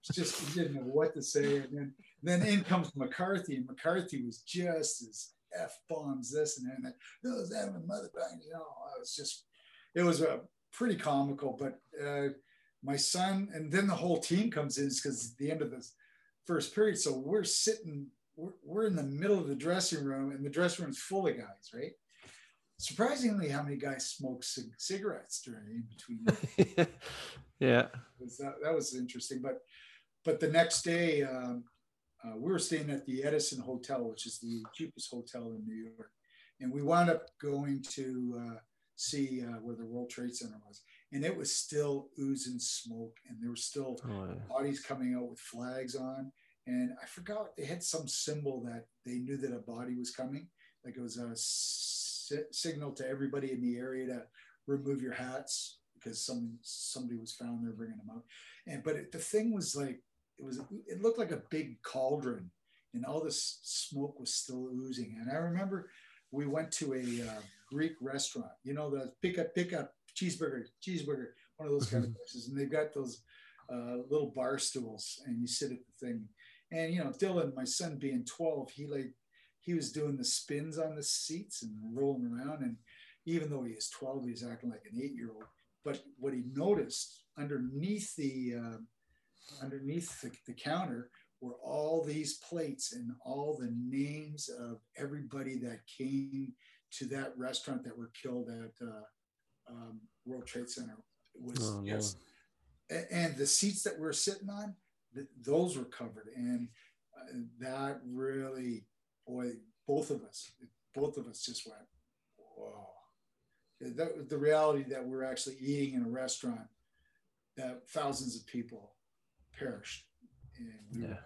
it's just he didn't know what to say, and then then in comes McCarthy, and McCarthy was just as f bombs this and that. That. Those that mother bangers, you know, I was just it was a pretty comical. But uh, my son and then the whole team comes in because the end of the first period. So we're sitting, we're, we're in the middle of the dressing room, and the dressing room's full of guys, right? Surprisingly, how many guys smoke c- cigarettes during in between? yeah, that, that was interesting. But but the next day, um, uh, we were staying at the Edison Hotel, which is the cheapest hotel in New York. And we wound up going to uh, see uh, where the World Trade Center was. And it was still oozing smoke, and there were still oh, yeah. bodies coming out with flags on. And I forgot they had some symbol that they knew that a body was coming. Like it was a si- signal to everybody in the area to remove your hats because some somebody was found there bringing them out. And but it, the thing was like it was it looked like a big cauldron and all this smoke was still oozing. And i remember we went to a uh, greek restaurant you know the pick up pick up cheeseburger cheeseburger one of those kind of places. And they've got those uh, little bar stools and you sit at the thing. And you know dylan my son being 12 he like he was doing the spins on the seats and rolling around. And even though he is 12 he's acting like an eight year old but what he noticed underneath the uh, underneath the, the counter were all these plates and all the names of everybody that came to that restaurant that were killed at uh, um, World Trade Center. It was oh, just, and the seats that we are sitting on, th- those were covered, and uh, that really, boy, both of us, both of us just went, whoa. That, the reality that we're actually eating in a restaurant that thousands of people perished. And, we yeah.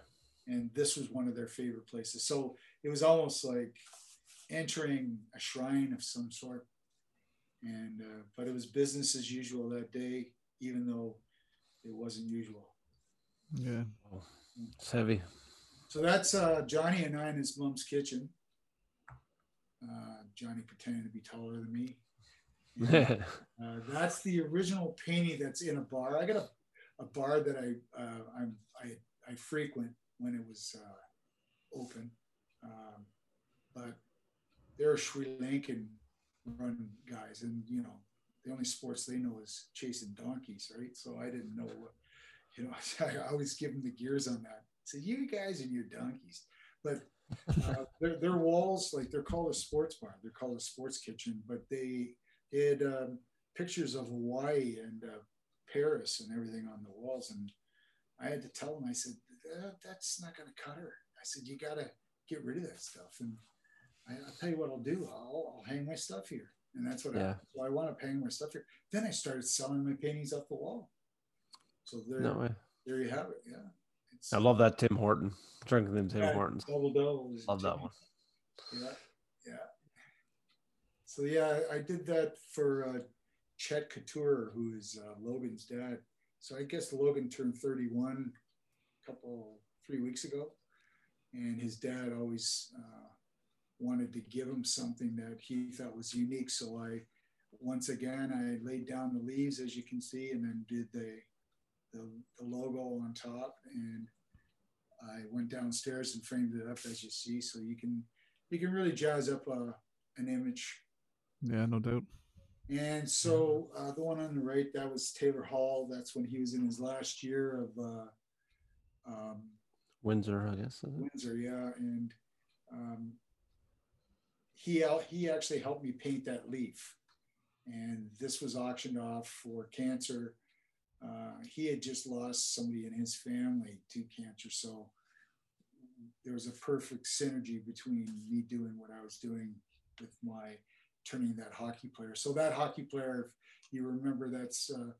and this was one of their favorite places. So it was almost like entering a shrine of some sort. And, uh, but it was business as usual that day, even though it wasn't usual. Yeah. It's heavy. So that's uh, Johnny and I in his mom's kitchen. Uh, Johnny pretending to be taller than me. And, uh, that's the original painting that's in a bar. I got a a bar that I uh, I'm, I I frequent when it was uh, open, um, but they're Sri Lankan run guys, and you know the only sports they know is chasing donkeys, right? So I didn't know what, you know, I always give them the gears on that. So you guys and your donkeys, but uh, their, their walls, like they're called a sports bar, they're called a sports kitchen, but they had um, pictures of Hawaii and uh, Paris and everything on the walls. And I had to tell him, I said, that, that's not going to cut her. I said, you got to get rid of that stuff. And I, will tell you what I'll do. I'll, I'll hang my stuff here. And that's what Yeah. I, so I want to hang my stuff here. Then I started selling my paintings off the wall. So there, No there you have it. Yeah. It's, I love that Tim Horton. Drinking them Tim yeah, Hortons. Double double. Love that one. Yeah, yeah. So yeah, I, I did that for uh, Chet Couture, who is uh, Logan's dad. So I guess Logan turned 31 a couple three weeks ago, and his dad always uh, wanted to give him something that he thought was unique. So I, once again, I laid down the leaves as you can see, and then did the the, the logo on top, and I went downstairs and framed it up as you see, so you can you can really jazz up a, an image. Yeah, no doubt. And so uh, the one on the right, that was Taylor Hall. That's when he was in his last year of uh, um, Windsor, I guess. Windsor, yeah. And um, he he actually helped me paint that leaf, and this was auctioned off for cancer. Uh, he had just lost somebody in his family to cancer, so there was a perfect synergy between me doing what I was doing with my turning that hockey player. So that hockey player, if you remember, that's uh,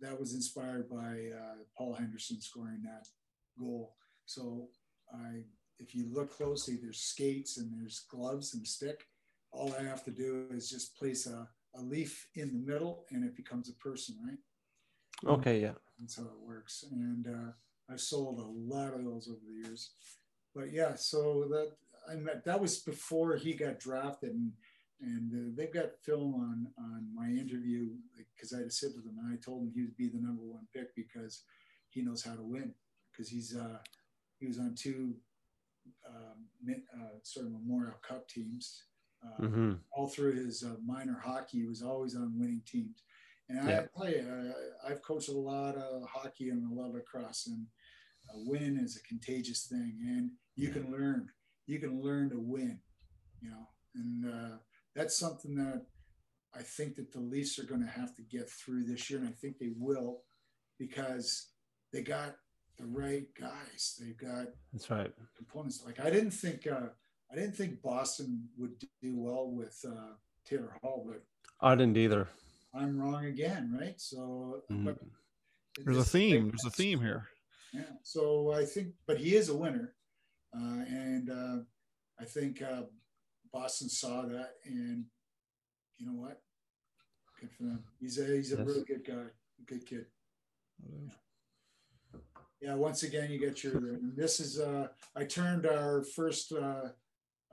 that was inspired by uh, Paul Henderson scoring that goal. So I, if you look closely, there's skates and there's gloves and stick. All I have to do is just place a, a leaf in the middle and it becomes a person, right? Okay, yeah. That's how it works. And uh, I've sold a lot of those over the years. But yeah, so that I met that was before he got drafted, and and uh, they've got film on on my interview because I had to sit with him, and I told him he would be the number one pick because he knows how to win because he's uh he was on two um, uh, sort of Memorial Cup teams. Uh, hmm all through his uh, minor hockey, he was always on winning teams. And Yeah. I you, I, I've coached a lot of hockey and a lot of lacrosse, and uh, winning is a contagious thing. And you can learn, you can learn to win, you know. And uh, that's something that I think that the Leafs are going to have to get through this year, and I think they will, because they got the right guys. They've got That's right. components. Like I didn't think uh, I didn't think Boston would do well with uh, Taylor Hall, but I didn't either. I'm wrong again, right? So, Mhm. but There's a theme. There's a theme here. Yeah. So I think, but he is a winner, uh, and uh, I think uh, Boston saw that, and you know what? Good for them. He's a he's a Yes. really good guy, a good kid. Yeah. yeah. Once again, you get your. This is uh, I turned our first uh,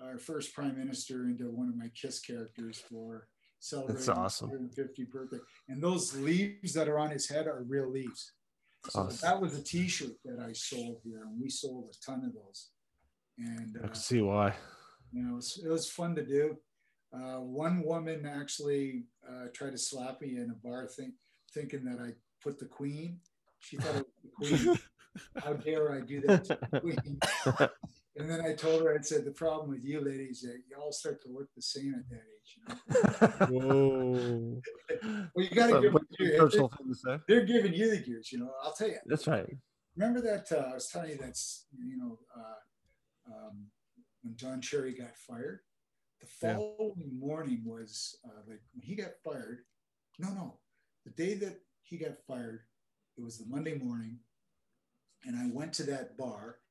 our first prime minister into one of my Kiss characters for celebrating awesome. his 150th birthday, and those leaves that are on his head are real leaves. So Awesome. that was a T-shirt that I sold here, and we sold a ton of those. And I uh, can see why. You know, it was, it was fun to do. Uh, one woman actually uh, tried to slap me in a bar, think, thinking that I put the Queen. She thought it was the Queen. How dare I do that to the Queen? And then I told her, I said, the problem with you ladies, that you all start to look the same at that age. You know? Whoa. Well, you got to give them, the gears. Churchill thing to say? they're giving you the gears. You know, I'll tell you. That's right. remember that uh, I was telling you that's you know uh, um, when Don Cherry got fired. The Yeah. following morning was uh, like when he got fired. No, no, the day that he got fired, it was the Monday morning, and I went to that bar,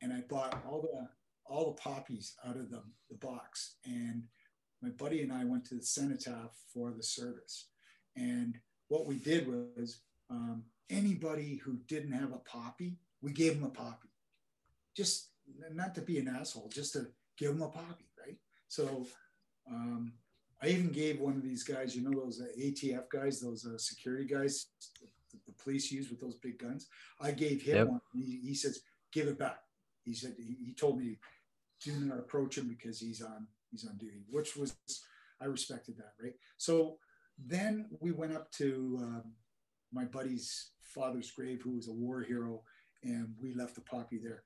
and I bought all the all the poppies out of the, the box, and my buddy and I went to the cenotaph for the service, and what we did was um, anybody who didn't have a poppy, we gave them a poppy. Just not to be an asshole, just to give them a poppy, right? So um, I even gave one of these guys, you know, those uh, ATF guys, those uh, security guys the police use with those big guns. I gave him Yep. one. He, he says, "Give it back." He said he, he told me, "Do not approach him because he's on he's on duty," which was I respected that, right? So then we went up to um, my buddy's father's grave, who was a war hero, and we left the poppy there.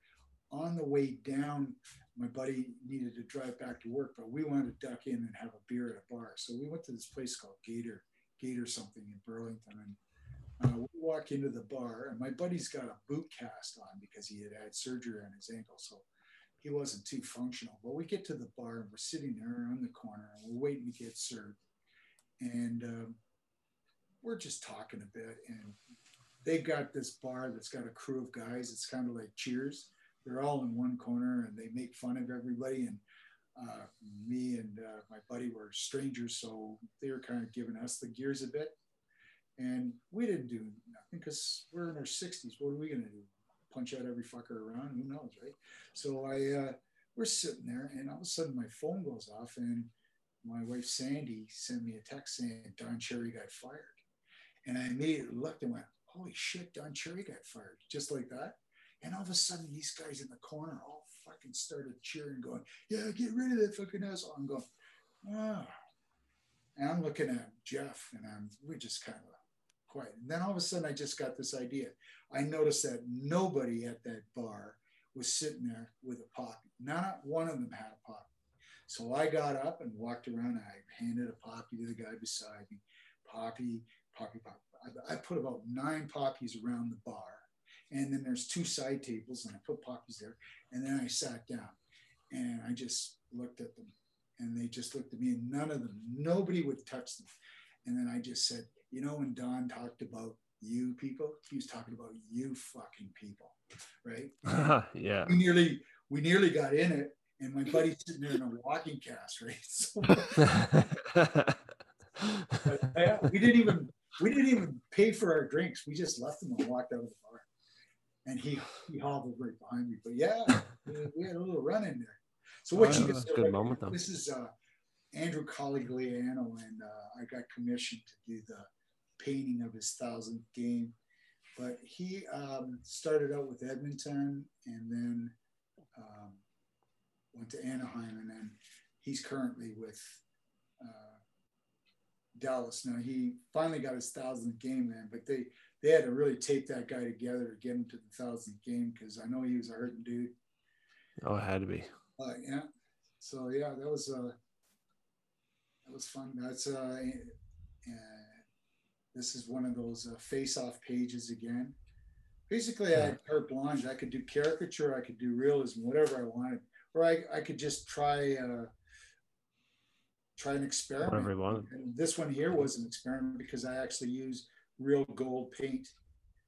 On the way down, my buddy needed to drive back to work, but we wanted to duck in and have a beer at a bar. So we went to this place called Gator, Gator something in Burlington. And uh, we walk into the bar, and my buddy's got a boot cast on because he had had surgery on his ankle. So he wasn't too functional. But we get to the bar and we're sitting there on the corner and we're waiting to get served. And um, we're just talking a bit. And they've got this bar that's got a crew of guys. It's kind of like Cheers. They're all in one corner and they make fun of everybody. And uh, me and uh, my buddy were strangers, so they were kind of giving us the gears a bit. And we didn't do nothing because we're in our 60s. What are we going to do? Punch out every fucker around? Who knows, right? So I, uh, we're sitting there, and all of a sudden my phone goes off, and my wife Sandy sent me a text saying Don Cherry got fired. And I immediately looked and went, Holy shit, Don Cherry got fired, just like that. And all of a sudden, these guys in the corner all fucking started cheering, going, Yeah, get rid of that fucking asshole. I'm going, Ah. And I'm looking at Jeff, and I'm, we're just kind of quiet. And then all of a sudden, I just got this idea. I noticed that nobody at that bar was sitting there with a poppy. Not one of them had a poppy. So I got up and walked around. I handed a poppy to the guy beside me. Poppy, poppy, poppy. I put about nine poppies around the bar. And then there's two side tables, and I put poppies there. And then I sat down and I just looked at them. And they just looked at me, and none of them, nobody would touch them. And then I just said, you know, when Don talked about you people, he was talking about you fucking people, right? yeah. We nearly, we nearly got in it, and my buddy's sitting there in a walking cast, right? So, yeah, we didn't even, we didn't even pay for our drinks. We just left them and walked out of the bar, and he he hobbled right behind me. But yeah, we, we had a little run in there. So what Oh, you yeah, can say, a good like, moment, though. This is uh, Andrew Cogliano, and uh, I got commissioned to do the painting of his thousandth game. But he um, started out with Edmonton, and then um, went to Anaheim, and then he's currently with uh, Dallas. Now he finally got his thousandth game, man, but they they had to really tape that guy together to get him to the thousandth game because I know he was a hurting dude. oh, it had to be. Uh, yeah. So yeah, that was uh, that was fun. That's uh, uh, this is one of those uh, face-off pages again. Basically, I had carte blanche. I could do caricature, I could do realism, whatever I wanted, or I, I could just try uh, try an experiment. Whatever you wanted. And this one here was an experiment because I actually used real gold paint.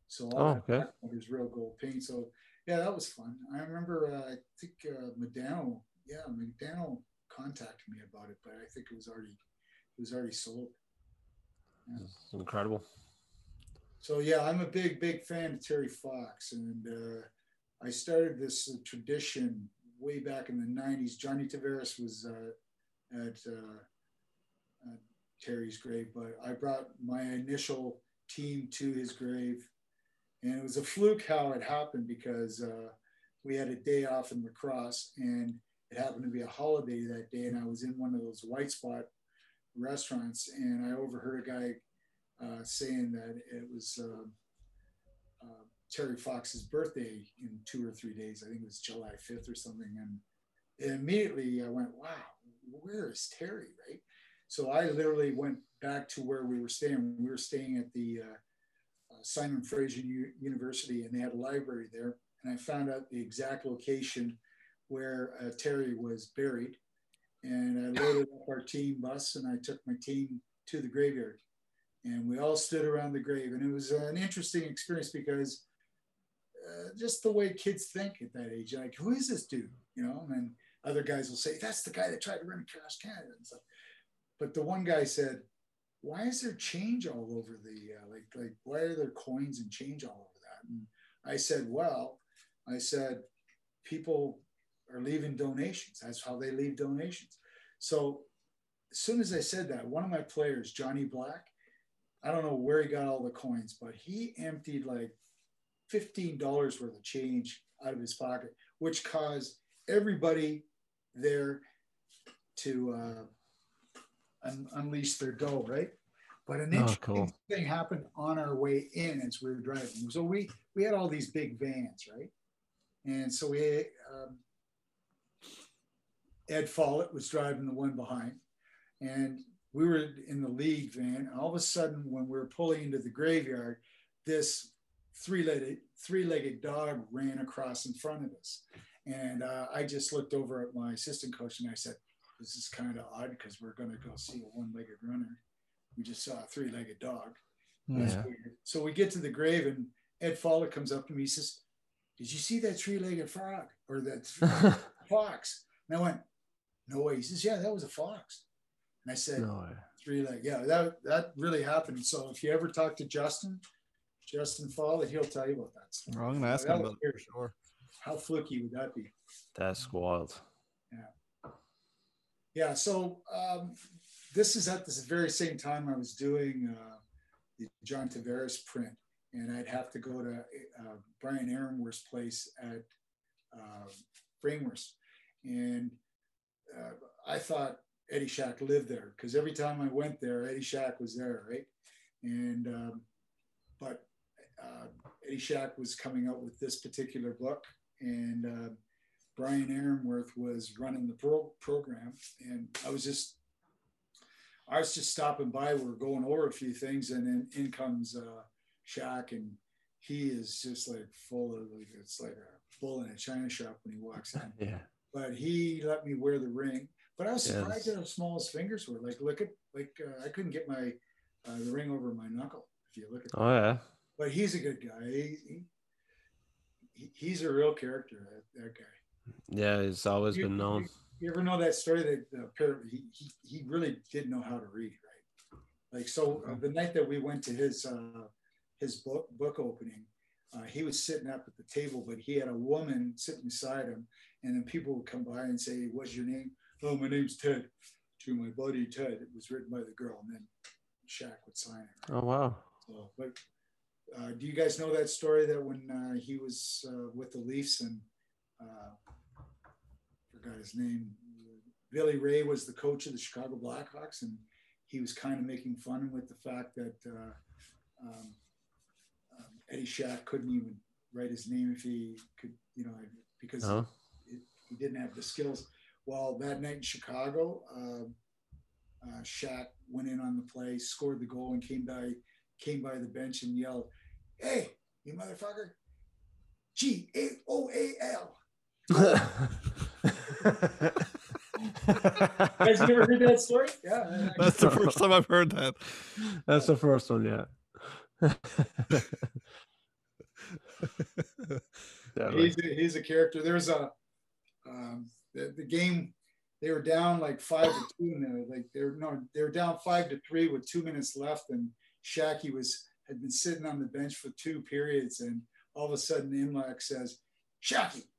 So all Oh, okay. is real gold paint. So yeah, that was fun. I remember uh, I think uh, Medano, yeah, Medano contacted me about it, but I think it was already it was already sold. It's incredible. So yeah, I'm a big big fan of Terry Fox, and uh, I started this uh, tradition way back in the '90s. Johnny Tavares was uh, at uh, uh, Terry's grave, but I brought my initial team to his grave, and it was a fluke how it happened because uh, we had a day off in lacrosse, and it happened to be a holiday that day, and I was in one of those white spot restaurants, and I overheard a guy uh, saying that it was uh, uh, Terry Fox's birthday in two or three days. I think it was July 5th or something. And immediately I went, wow, where is Terry? Right. So I literally went back to where we were staying. We were staying at the uh, uh, Simon Fraser U- University, and they had a library there. And I found out the exact location where uh, Terry was buried. And I loaded up our team bus and I took my team to the graveyard and we all stood around the grave and it was an interesting experience because uh, just the way kids think at that age like who is this dude you know and other guys will say that's the guy that tried to run across canada and stuff but the one guy said why is there change all over the uh, like like why are there coins and change all over that? And i said well i said people are leaving donations. That's how they leave donations. So as soon as i said that one of my players johnny black I don't know where he got all the coins, but he emptied like $15 worth of change out of his pocket, which caused everybody there to uh, un- unleash their dough, right? But an Oh, interesting cool. thing happened on our way in as we were driving. So we we had all these big vans, right? And so we um, Ed Follett was driving the one behind, and we were in the lead van. And all of a sudden, when we were pulling into the graveyard, this three-legged three-legged dog ran across in front of us, And uh, I just looked over at my assistant coach and I said, "This is kind of odd because we're going to go see a one-legged runner. We just saw a three-legged dog. That's Yeah. weird." So we get to the grave and Ed Fowler comes up to me. He says, "Did you see that three-legged frog or that fox?" And I went, "No way." He says, "Yeah, that was a fox." And I said, no way. three leg. Yeah, that that really happened. So if you ever talk to Justin, Justin Fowler, he'll tell you about that. Stuff. I'm gonna ask That him about it for sure. How fluky would that be? That's wild. Yeah. Yeah, so um, this is at this very same time I was doing uh, the John Tavares print, and I'd have to go to uh, Brian Aaronworth's place at uh, Frameworth, and uh, I thought Eddie Shack lived there because every time I went there, Eddie Shack was there, right? And um, but uh, Eddie Shack was coming out with this particular book, and uh, Brian Aaronworth was running the pro- program, and I was just I was just stopping by. We are going over a few things, and then in comes uh, Shack, and he is just like full of like it's like a bull in a china shop when he walks in Yeah. but he let me wear the ring. But I was surprised Yes. at how small his fingers were. Like, look at like uh, I couldn't get my uh, the ring over my knuckle. If you look at, Oh yeah. but he's a good guy. He, he, he- he's a real character. That, that guy. Yeah, it's always You- been known. You ever know that story that the par- he, he he really did know how to read, right? Like so, uh, the night that we went to his uh, his book book opening, uh, he was sitting up at the table, but he had a woman sitting beside him, and then people would come by and say, "What's your name?" "Oh, my name's Ted." To my buddy Ted, it was written by the girl, and then Shack would sign it. Oh wow. So, but uh, do you guys know that story that when uh, he was uh, with the Leafs and uh, forgot his name, Billy Reay was the coach of the Chicago Blackhawks, and he was kind of making fun with the fact that uh, um, um, Eddie Shack couldn't even write his name if he could, you know, because Uh-huh. it, he didn't have the skills. Well, that night in Chicago, uh, uh, Shack went in on the play, scored the goal, and came by came by the bench and yelled, "Hey, you motherfucker! G A O A L." Guys, you ever heard that story? Yeah. That's the first time I've heard that. That's the first one, yeah. He's a, he's a character. There's a um, the, the game. They were down like five to two, and they're like they're no, they were down five to three with two minutes left, and Shacky was had been sitting on the bench for two periods, and all of a sudden Imlach says, "Shacky, or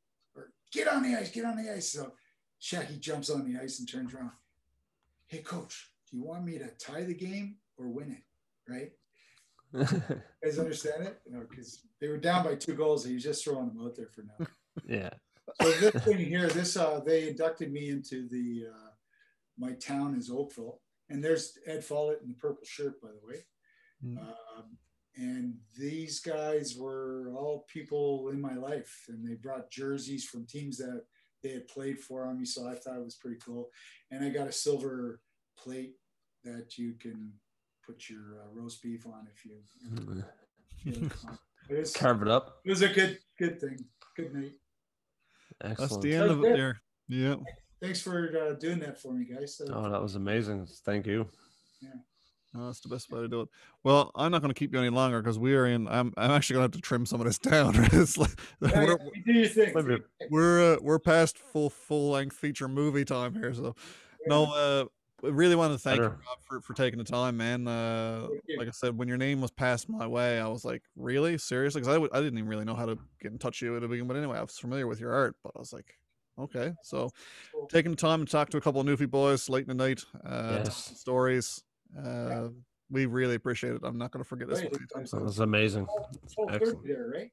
get on the ice, get on the ice." So Shacky jumps on the ice and turns around. Hey, coach, do you want me to tie the game or win it? Right? You guys understand it? You know, because they were down by two goals. He was just throwing them out there for now. yeah. So this thing here, this uh, they inducted me into the uh, my town is Oakville, and there's Ed Follett in the purple shirt, by the way. Mm. Um, and these guys were all people in my life, and they brought jerseys from teams that they had played for on me, so I thought it was pretty cool. And I got a silver plate that you can put your uh, roast beef on if you. you know, it, was, Carve it up. it was a good good thing. Good night. That's the end of it there. Yeah. Thanks for uh, doing that for me, guys. Uh, Oh, that was amazing. Thank you. No, that's the best way to do it. Well, I'm not going to keep you any longer because we are in. I'm. I'm actually going to have to trim some of this down. it's like, yeah, we're, yeah, do your thing. We're uh, we're past full full length feature movie time here. So no, uh, I really want to thank you Rob, for, for taking the time, man. Uh, like I said, when your name was passed my way, I was like, really, seriously? Because I, w- I didn't even really know how to get in touch with you at the beginning. But anyway, I was familiar with your art, but I was like, okay. So Cool. taking the time to talk to a couple of Newfie boys late in the night, uh, Yes. stories. Uh, we really appreciate it. I'm not going to forget this Right, one anytime it's- That soon. was amazing. Full Excellent. there, right?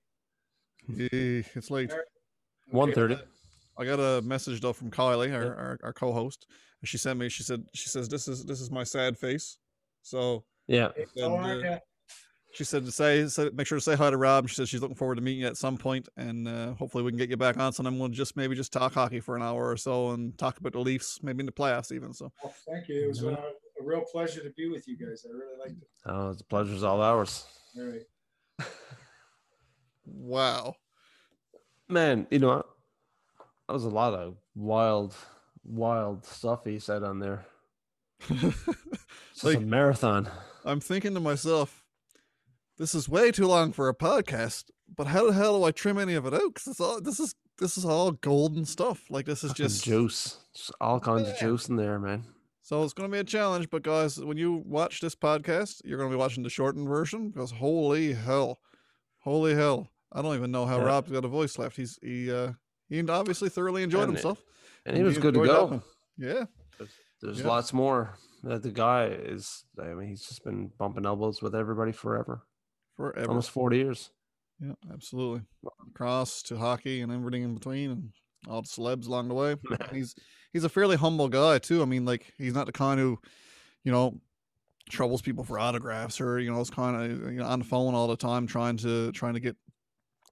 Yeah, It's late. All right. One I got a message though from Kylie, our, our, our co-host, and she sent me. She said, "She says this is this is my sad face." So Yeah. And, uh, she said to say, say make sure to say hi to Rob. She said she's looking forward to meeting you at some point, and uh, hopefully we can get you back on. Sometime we'll just maybe just talk hockey for an hour or so and talk about the Leafs, maybe in the playoffs even. So Well, thank you. It was uh, a real pleasure to be with you guys. I really liked it. Oh, the pleasure's all ours. All right. wow, Man, you know, that was a lot of wild, wild stuff he said on there. It's like, a marathon. I'm thinking to myself, this is way too long for a podcast. But how the hell do I trim any of it out? Because it's all this is this is all golden stuff. Like this is just juice. Just all kinds of juice in there, man. So it's going to be a challenge, but guys, when you watch this podcast, you're going to be watching the shortened version because holy hell, holy hell, I don't even know how Yeah. Rob's got a voice left. He's he uh he obviously thoroughly enjoyed And himself. And he was good to go. Yeah, There's Yeah. lots more. That the guy is. I mean, he's just been bumping elbows with everybody forever. forever. Almost 40 years. Yeah, absolutely. Across to hockey and everything in between, and all the celebs along the way. he's he's a fairly humble guy too. I mean, like he's not the kind who, you know, troubles people for autographs or you know, is kind of you know on the phone all the time trying to trying to get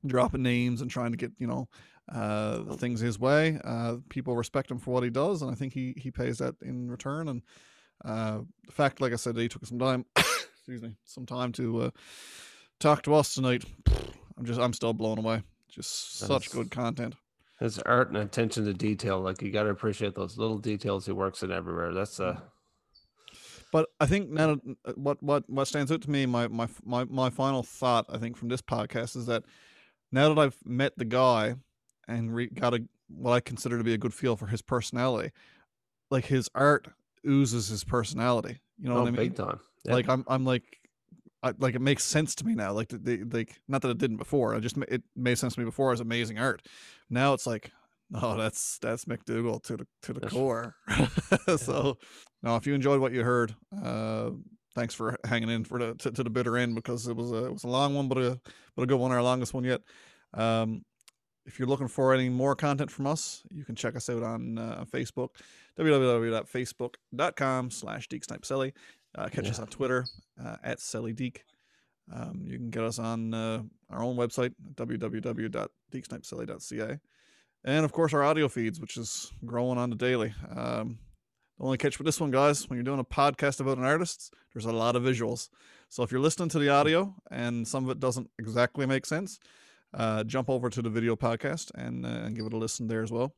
dropping names and trying to get you know uh things his way. Uh, people respect him for what he does, and I think he he pays that in return. And uh, the fact, like I said, that he took some time, excuse me, some time to uh, talk to us tonight. I'm just I'm still blown away. Just such That's- good content. His art and attention to detail. Like you got to appreciate those little details he works in everywhere. That's uh, But I think now that- uh, what what what stands out to me, my my my my final thought, I think from this podcast is that now that I've met the guy and re- got a what I consider to be a good feel for his personality, like his art oozes his personality. You know oh, what I mean? big time. Yeah. Like I'm I'm like. I, like it makes sense to me now. Like the, the like not that it didn't before. I just it made sense to me before as amazing art. Now it's like, oh, that's that's MacDougall to the to the That's- core. so, now if you enjoyed what you heard, uh, thanks for hanging in for the to, to the bitter end because it was a it was a long one, but a but a good one, our longest one yet. Um, if you're looking for any more content from us, you can check us out on uh, Facebook, www.facebook.com slash deeksnipesilly. Uh, catch us on Twitter uh, at sillydeek. Um, you can get us on uh, our own website, www.deeksnipesilly.ca. And of course, our audio feeds, which is growing on the daily. Um, the only catch with this one, guys, when you're doing a podcast about an artist, there's a lot of visuals. So if you're listening to the audio and some of it doesn't exactly make sense, uh, jump over to the video podcast and, uh, and give it a listen there as well.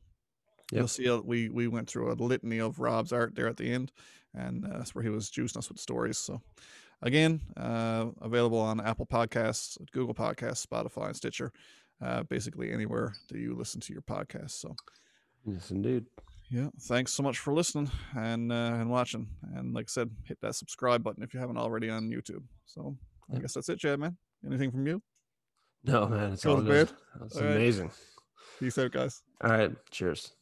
You'll see uh, we we went through a litany of Rob's art there at the end, and uh, that's where he was juicing us with stories. So, again, uh, available on Apple Podcasts, Google Podcasts, Spotify, and Stitcher. Uh, basically anywhere that you listen to your podcast. So, yes, indeed. yeah, thanks so much for listening and uh, and watching. And like I said, hit that subscribe button if you haven't already on YouTube. So, I guess that's it, Chad. Man, anything from you? No, man, it's all good. That's All right. amazing. Peace out, guys. All right, cheers.